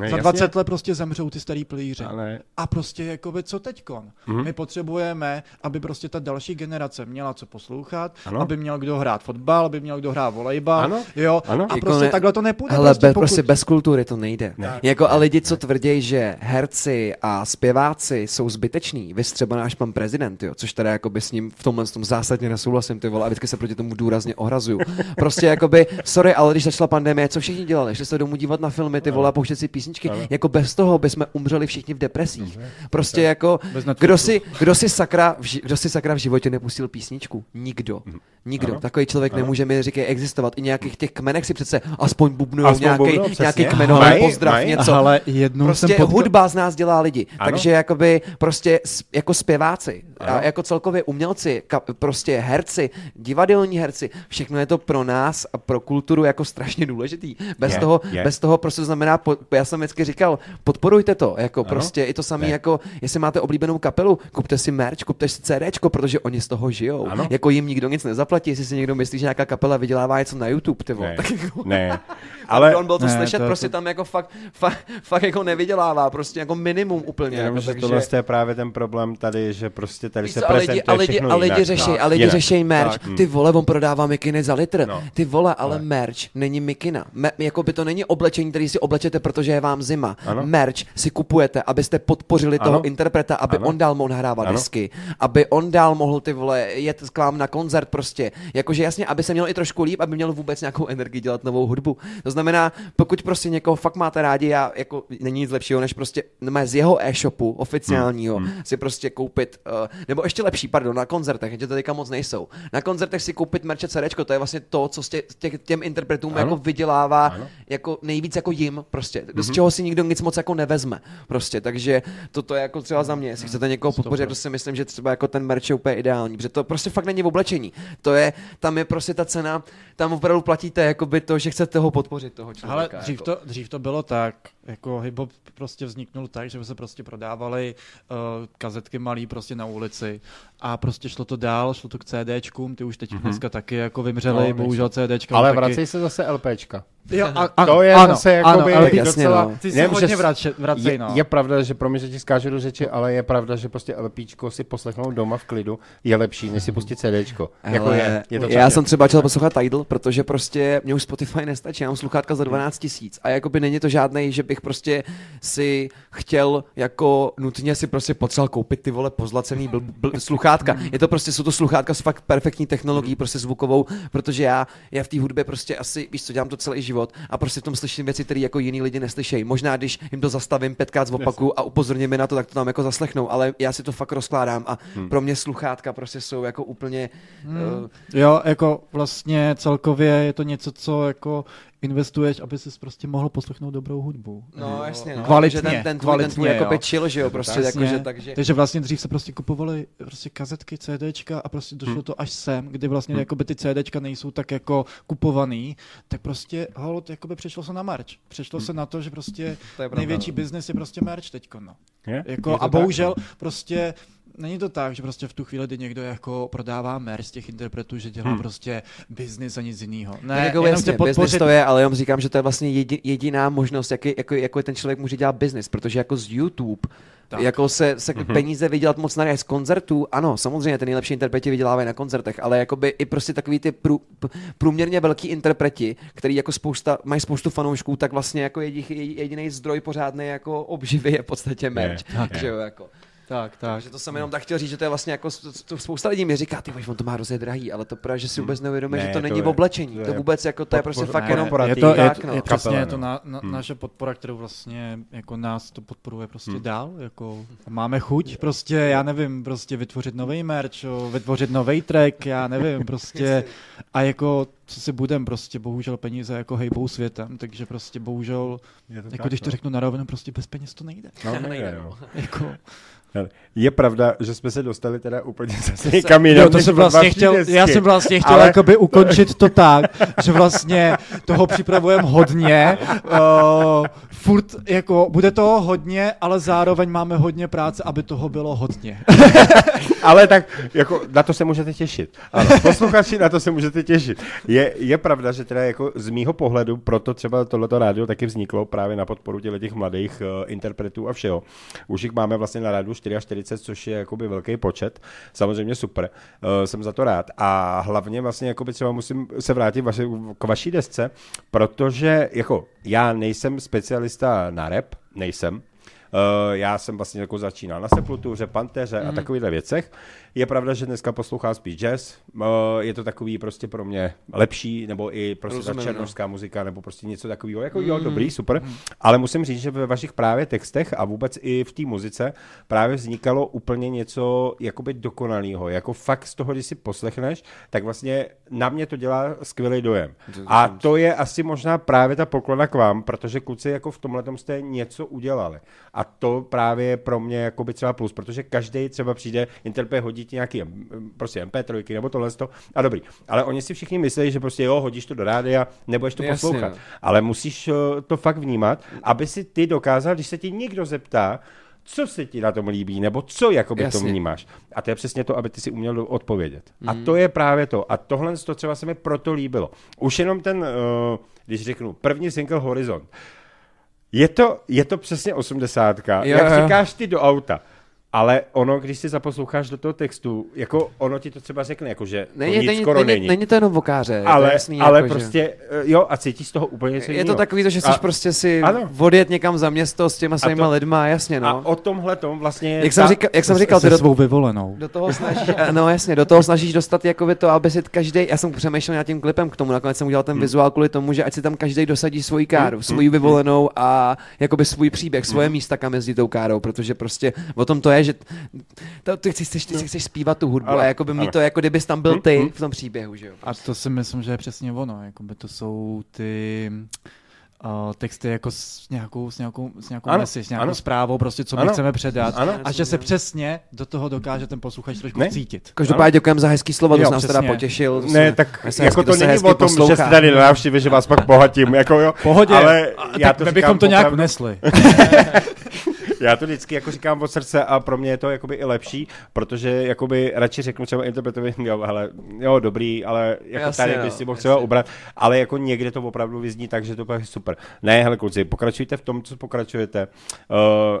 Ne, Za 20 let prostě zemřou ty starý plíři. Ale... A prostě jakoby co teďkon? Mm-hmm. My potřebujeme, aby prostě ta další generace měla co poslouchat, ano. aby měl kdo hrát fotbal, aby měl kdo hrát volejbal, ano. jo, ano. a jako prostě ne... takhle to nepůjde. Ale prostě, be, pokud... prostě bez kultury to nejde. Ne. Jako a lidi, co tvrdí, že herci a zpěváci jsou zbyteční, vy třeba náš pan prezident, jo, což teda jakoby s ním v tomhle tom zásadně nesouhlasím, ty vole, a vždycky se proti tomu důrazně ohrazuju. Prostě jakoby, sorry, ale když začala pandemie, co všichni dělali? Šli se domů dívat na filmy, ty vole, a pouštět si písničky. Ale. Jako bez toho bychom umřeli všichni v depresích. Ale. Prostě tak. jako, kdo si, kdo, si sakra v, kdo si sakra v životě nepustil písničku? Nikdo. Mhm. Nikdo. Ano. Takový člověk ano. nemůže mi říkat existovat. I nějakých těch kmenech si přece aspoň bubnují nějaký, nějaký kmenový pozdrav, maj, něco. Ale jednou prostě jsem hudba z nás dělá lidi. Ano. Takže jakoby prostě jako zpěváci ano. a jako celkově umělci, kap, prostě herci, divadelní herci, všechno je to pro nás a pro kulturu jako strašně důležitý. Bez je, toho, je. bez toho prostě znamená, já jsem vždycky říkal, podporujte to, jako ano? prostě i to samé, jako jestli máte oblíbenou kapelu, kupte si merch, kupte si CDčko, protože oni z toho žijou. Ano? Jako jim nikdo nic nezaplatí, jestli si někdo myslí, že nějaká kapela vydělává něco na YouTube, ty ne, tak jako... ne. Ale on byl to ne, slyšet, to, prostě to... tam jako fakt, fakt, fakt, jako nevydělává, prostě jako minimum úplně. Jenom, jako, že takže... tohle je právě ten problém tady, že prostě tady se prezentuje a lidi, a lidi řeší, a lidi řeší merch. Ty vole, on prodává mikiny za litr. No. Ty vole, ale merch není mikina. Me, jako by to není oblečení, který si oblečete, protože je vám zima. Ano. Merch si kupujete, abyste podpořili ano. toho interpreta, aby ano. on dál mohl nahrávat ano. disky, aby on dál mohl ty vole jet k vám na koncert prostě. Jakože jasně, aby se měl i trošku líp, aby měl vůbec nějakou energii dělat novou hudbu. To znamená, pokud prostě někoho fakt máte rádi, já jako není nic lepšího, než prostě z jeho e-shopu oficiálního hmm. si prostě koupit, uh, nebo ještě lepší, pardon, na koncertech, že to teďka moc nejsou. Na koncertech si koupit merče CD, to je vlastně to, co tě, tě, těm interpretům ano. jako vydělává ano. jako nejvíc jako jim prostě, mm-hmm. Z čeho si nikdo nic moc jako nevezme prostě, takže toto je jako třeba za mě, jestli chcete někoho podpořit, to si myslím, že třeba jako ten merch je úplně ideální, protože to prostě fakt není v oblečení, to je, tam je prostě ta cena, tam opravdu platíte jakoby to, že chcete ho podpořit toho člověka. Ale dřív, jako. to, dřív to bylo tak, jako hip prostě vzniknul tak, že se prostě prodávali uh, kazetky malý prostě na ulici a prostě šlo to dál, šlo to k CDčkům, ty už teď mm-hmm. dneska taky jako vymřeli, no, bohužel CDčka. Ale taky... vracej se zase LPčka. Jo, a, a, to je ano, zase jako by ale docela... No. Ty si hodně vracej, vracej, no. Je, je, pravda, že pro mě, že ti skážu do řeči, ale je pravda, že prostě LPčko si poslechnout doma v klidu je lepší, než si pustit CDčko. Jako je, je to já jsem třeba chtěl poslouchat Tidal, protože prostě mě už Spotify nestačí, já mám sluchátka za 12 tisíc a jakoby není to žádný, že bych prostě si chtěl jako nutně si prostě potřeboval koupit ty vole pozlacený bl, bl, sluchátka. Je to prostě, jsou to sluchátka s fakt perfektní technologií, prostě zvukovou, protože já, já v té hudbě prostě asi, víš co, dělám to celý život a prostě v tom slyším věci, které jako jiní lidi neslyšejí. Možná, když jim to zastavím pětkrát z opaku a upozorním mi na to, tak to tam jako zaslechnou, ale já si to fakt rozkládám a hmm. pro mě sluchátka prostě jsou jako úplně... Hmm. Uh, jo, jako vlastně celkově je to něco, co jako investuješ, aby si prostě mohl poslechnout dobrou hudbu. No, jasně. No. Kvalitně. Že ten, ten, tvůj, ten tvůj jako chill, že jo, prostě jako, že, takže... takže vlastně dřív se prostě kupovali prostě kazetky, CDčka a prostě došlo hmm. to až sem, kdy vlastně hmm. jakoby ty CDčka nejsou tak jako kupovaný, tak prostě hold, jakoby přešlo se na merch. Přešlo hmm. se na to, že prostě to největší no. biznis je prostě merch teďko, no. Je? Jako, je a bohužel tak, no. prostě není to tak, že prostě v tu chvíli, kdy někdo jako prodává mer z těch interpretů, že dělá hmm. prostě biznis a nic jiného. Ne, jako jenom jasně, podpořit... business to je, ale já říkám, že to je vlastně jediná možnost, jaký, jako, jako ten člověk může dělat biznis, protože jako z YouTube tak. Jako se, se mm-hmm. peníze vydělat moc na z koncertů, ano, samozřejmě ty nejlepší interpreti vydělávají na koncertech, ale jakoby i prostě takový ty prů, průměrně velký interpreti, který jako spousta, mají spoustu fanoušků, tak vlastně jako jediný zdroj pořádný jako obživy je v podstatě merch. Je, tak, že jo, jako. Tak, tak. Že to jsem jenom tak chtěl říct, že to je vlastně jako, to spousta lidí mi říká, ty on to má hrozně drahý, ale to právě, že si vůbec neuvědomí, ne, že to, to není je, v oblečení, to, je, to vůbec jako, to je prostě fakt ne, jenom je to, je, tak, no. je, přesně je to na, na, hmm. naše podpora, kterou vlastně jako nás to podporuje prostě hmm. dál, jako máme chuť prostě, já nevím, prostě vytvořit nový merch, vytvořit nový track, já nevím, prostě a jako co si budem, prostě bohužel peníze jako hejbou světem, takže prostě bohužel, jako tak, když to no. řeknu na rovinu, prostě bez peněz to nejde. No, nejde, no. jako, je pravda, že jsme se dostali teda úplně zase někam jinam. Jo, to jsem vlastně chtěl, já jsem vlastně chtěl ale... jakoby ukončit to tak, že vlastně toho připravujeme hodně, uh, furt jako bude toho hodně, ale zároveň máme hodně práce, aby toho bylo hodně. ale tak jako na to se můžete těšit. Ano, posluchači, na to se můžete těšit. Je, je pravda, že teda jako z mýho pohledu, proto třeba tohleto rádio taky vzniklo právě na podporu těch mladých uh, interpretů a všeho. Už jich máme vlastně na rádiu 44, což je jakoby velký počet. Samozřejmě super, uh, jsem za to rád. A hlavně vlastně jakoby třeba musím se vrátit vaši, k vaší desce, protože jako já nejsem specialista na rap, nejsem. Uh, já jsem vlastně jako začínal na Sepultuře, Panteře mm. a mhm. takovýchhle věcech. Je pravda, že dneska poslouchám spíš jazz, uh, je to takový prostě pro mě lepší, nebo i prostě Rozumím, ta černožská no. muzika, nebo prostě něco takového, jako jo, mm. dobrý, super, mm. ale musím říct, že ve vašich právě textech a vůbec i v té muzice právě vznikalo úplně něco jakoby dokonalého, jako fakt z toho, když si poslechneš, tak vlastně na mě to dělá skvělý dojem. A to je asi možná právě ta poklona k vám, protože kluci jako v tomhle jste něco udělali. A to právě je pro mě jako by třeba plus, protože každý třeba přijde, interpret hodí ti nějaký prostě MP3 nebo tohle a dobrý. Ale oni si všichni myslí, že prostě jo, hodíš to do rádia, nebudeš to Jasně, poslouchat. No. Ale musíš eh, to fakt vnímat, aby si ty dokázal, když se ti někdo zeptá, co se ti na tom líbí, nebo co jakoby Jasně. to vnímáš. A to je přesně to, aby ty si uměl odpovědět. Mm. A to je právě to. A tohle to třeba se mi proto líbilo. Už jenom ten, uh, když řeknu, první single Horizont. Je to, je to přesně osmdesátka. Jak říkáš ty do auta ale ono, když si zaposloucháš do toho textu, jako ono ti to třeba řekne, jako že není, to nic není, skoro není, není. Není to jenom vokáře. Ale, to jasný, ale jako, prostě, že... jo, a cítíš z toho úplně něco Je to takový, to, že chceš a, prostě si ano. odjet někam za město s těma svýma to, lidma, jasně, no. A o tomhle tom vlastně... Jak jsem říkal, jak jsem říkal ty do, svou vyvolenou. Do toho snažíš, no jasně, do toho snažíš dostat jako to, aby si každý, já jsem přemýšlel nad tím klipem k tomu, nakonec jsem udělal ten hmm. vizuál kvůli tomu, že ať si tam každý dosadí svoji káru, hmm. svoji vyvolenou a jakoby svůj příběh, svoje hmm. místa, kam jezdí tou károu, protože prostě o tom to je, že to, ty, chceš, ty, ty chceš zpívat tu hudbu ale, a jakoby mít to, jako kdybys tam byl ty v tom příběhu, že jo. A to si myslím, že je přesně ono, jakoby to jsou ty uh, texty jako s nějakou, s nějakou, s nějakou ano, message, s nějakou ano. zprávou, prostě co my ano. chceme předat ano. a že se přesně do toho dokáže ten posluchač trošku ne? cítit. Každopádně děkujeme za hezký slovo, to jo, nás teda potěšil. Ne, tak jako to není o tom, poslouchá. že jste tady na návštěvě, že vás pak bohatím, jako jo. Pohodě, ale já to bychom to nějak unesli. Já to vždycky jako říkám od srdce a pro mě je to jakoby i lepší, protože jakoby radši řeknu třeba interpretovi, jo, hele, jo, dobrý, ale jako jasně, tady bys si mohl třeba ubrat, ale jako někde to opravdu vyzní tak, že to bude super. Ne, hele kluci, pokračujte v tom, co pokračujete. Uh,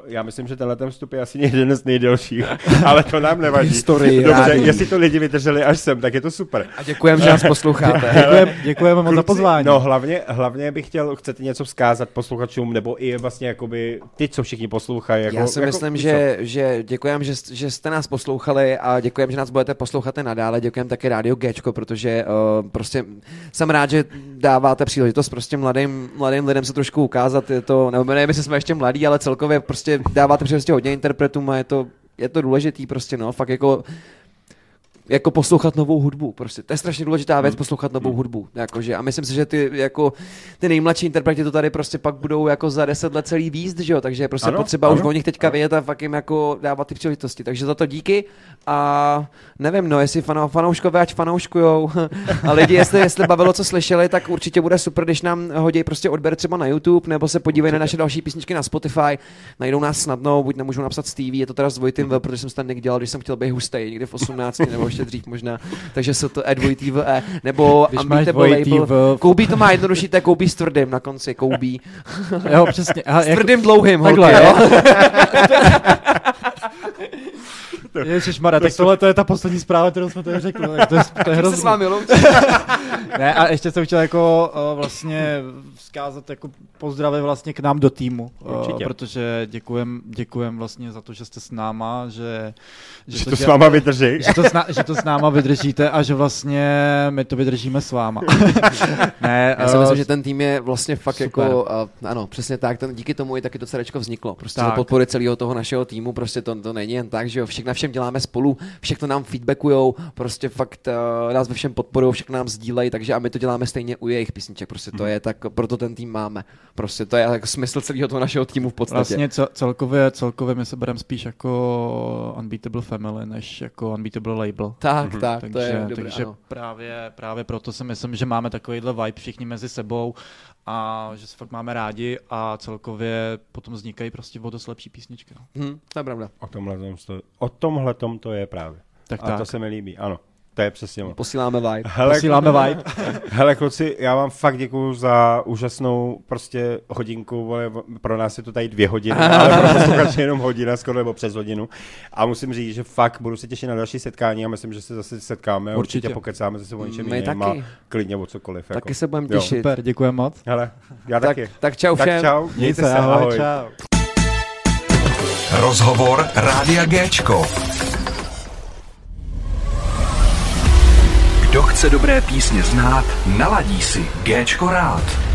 já myslím, že tenhle ten vstup je asi jeden z nejdelších, ale to nám nevadí. Historii, Dobře, rádi. jestli to lidi vydrželi až sem, tak je to super. A děkujeme, že nás posloucháte. děkujeme, děkujeme moc za pozvání. No hlavně, hlavně bych chtěl, chcete něco vzkázat posluchačům, nebo i vlastně jakoby ty, co všichni poslouchají, poslouchají. Jako, Já si jako, myslím, že, že děkujeme, že, že jste nás poslouchali a děkujeme, že nás budete poslouchat i nadále. Děkujeme také Radio Gčko, protože uh, prostě jsem rád, že dáváte příležitost prostě mladým, mladým lidem se trošku ukázat. Je to, nebo nevím, jestli jsme ještě mladí, ale celkově prostě dáváte příležitost hodně interpretům a je to, je to důležitý prostě, no, fakt jako jako poslouchat novou hudbu. Prostě to je strašně důležitá věc, mm. poslouchat novou mm. hudbu. Jakože, a myslím si, že ty, jako, ty nejmladší interpreti to tady prostě pak budou jako za deset let celý výst, že jo? Takže je prostě ano, potřeba ano, už o nich teďka vědět a fakt jim jako dávat ty příležitosti. Takže za to díky a nevím, no, jestli fanou, fanouškové ať fanouškujou a lidi, jestli, jestli bavilo, co slyšeli, tak určitě bude super, když nám hodí prostě odběr třeba na YouTube nebo se podívají na naše další písničky na Spotify, najdou nás snadno, buď nemůžu napsat Stevie, je to teda s Vojtym V, protože jsem tam dělal, když jsem chtěl být hustý, někde v 18 nebo ještě dřív možná, takže se to E2 E, nebo Unbeatable Label. V... Koubí to má jednodušší, to je Koubí s tvrdým na konci, Koubí. jo, přesně. Aha, s tvrdým jako... dlouhým, holky, jo? Ježišmarja, tak tohle to je ta poslední zpráva, kterou jsme tady řekli. To je, to je hrozný. se s vámi Ne, a ještě jsem chtěl jako uh, vlastně vzkázat jako pozdravy vlastně k nám do týmu, uh, protože děkujem, děkujem vlastně za to, že jste s náma, že, že, že to, to s váma vydrží. Že to, s, že to s náma vydržíte a že vlastně my to vydržíme s váma. ne, Já si uh, myslím, že ten tým je vlastně fakt super. jako, uh, ano, přesně tak, ten, díky tomu i taky to CDčko vzniklo, prostě tak. za podpory celého toho našeho týmu, prostě to, to není jen tak, že jo, všechno všem děláme spolu, všechno nám feedbackujou, prostě fakt uh, nás ve všem podporují, všechno nám sdílejí, takže a my to děláme stejně u jejich písniček, prostě to mhm. je tak, proto ten tým máme. Prostě to je jako smysl celého toho našeho týmu v podstatě. Vlastně celkově, celkově my se bereme spíš jako Unbeatable Family, než jako Unbeatable Label. Tak, mm-hmm. tak, takže, to je dobré, Takže ano. právě, právě proto si myslím, že máme takovýhle vibe všichni mezi sebou a že se fakt máme rádi a celkově potom vznikají prostě o dost lepší písničky. No. Hmm, to je pravda. O tomhle, to, o tomhle to je právě. Tak, a tak. to se mi líbí, ano. To je přesně ono. Posíláme vibe. Hele, Posíláme vibe. Hele, kluci, já vám fakt děkuju za úžasnou prostě hodinku. Vole, pro nás je to tady dvě hodiny, ale pro posluchače jenom hodina, skoro nebo přes hodinu. A musím říct, že fakt budu se těšit na další setkání a myslím, že se zase setkáme. Určitě, určitě pokecáme zase o něčem jiném a klidně o cokoliv. Taky jako. se budeme těšit. Jo. Super, děkujeme moc. Hele, já tak, taky. Tak čau všem. Tak čau, mějte se, ahoj. ahoj. Čau. Rozhovor Rádia Géčko. Kdo chce dobré písně znát, naladí si Géčko rád.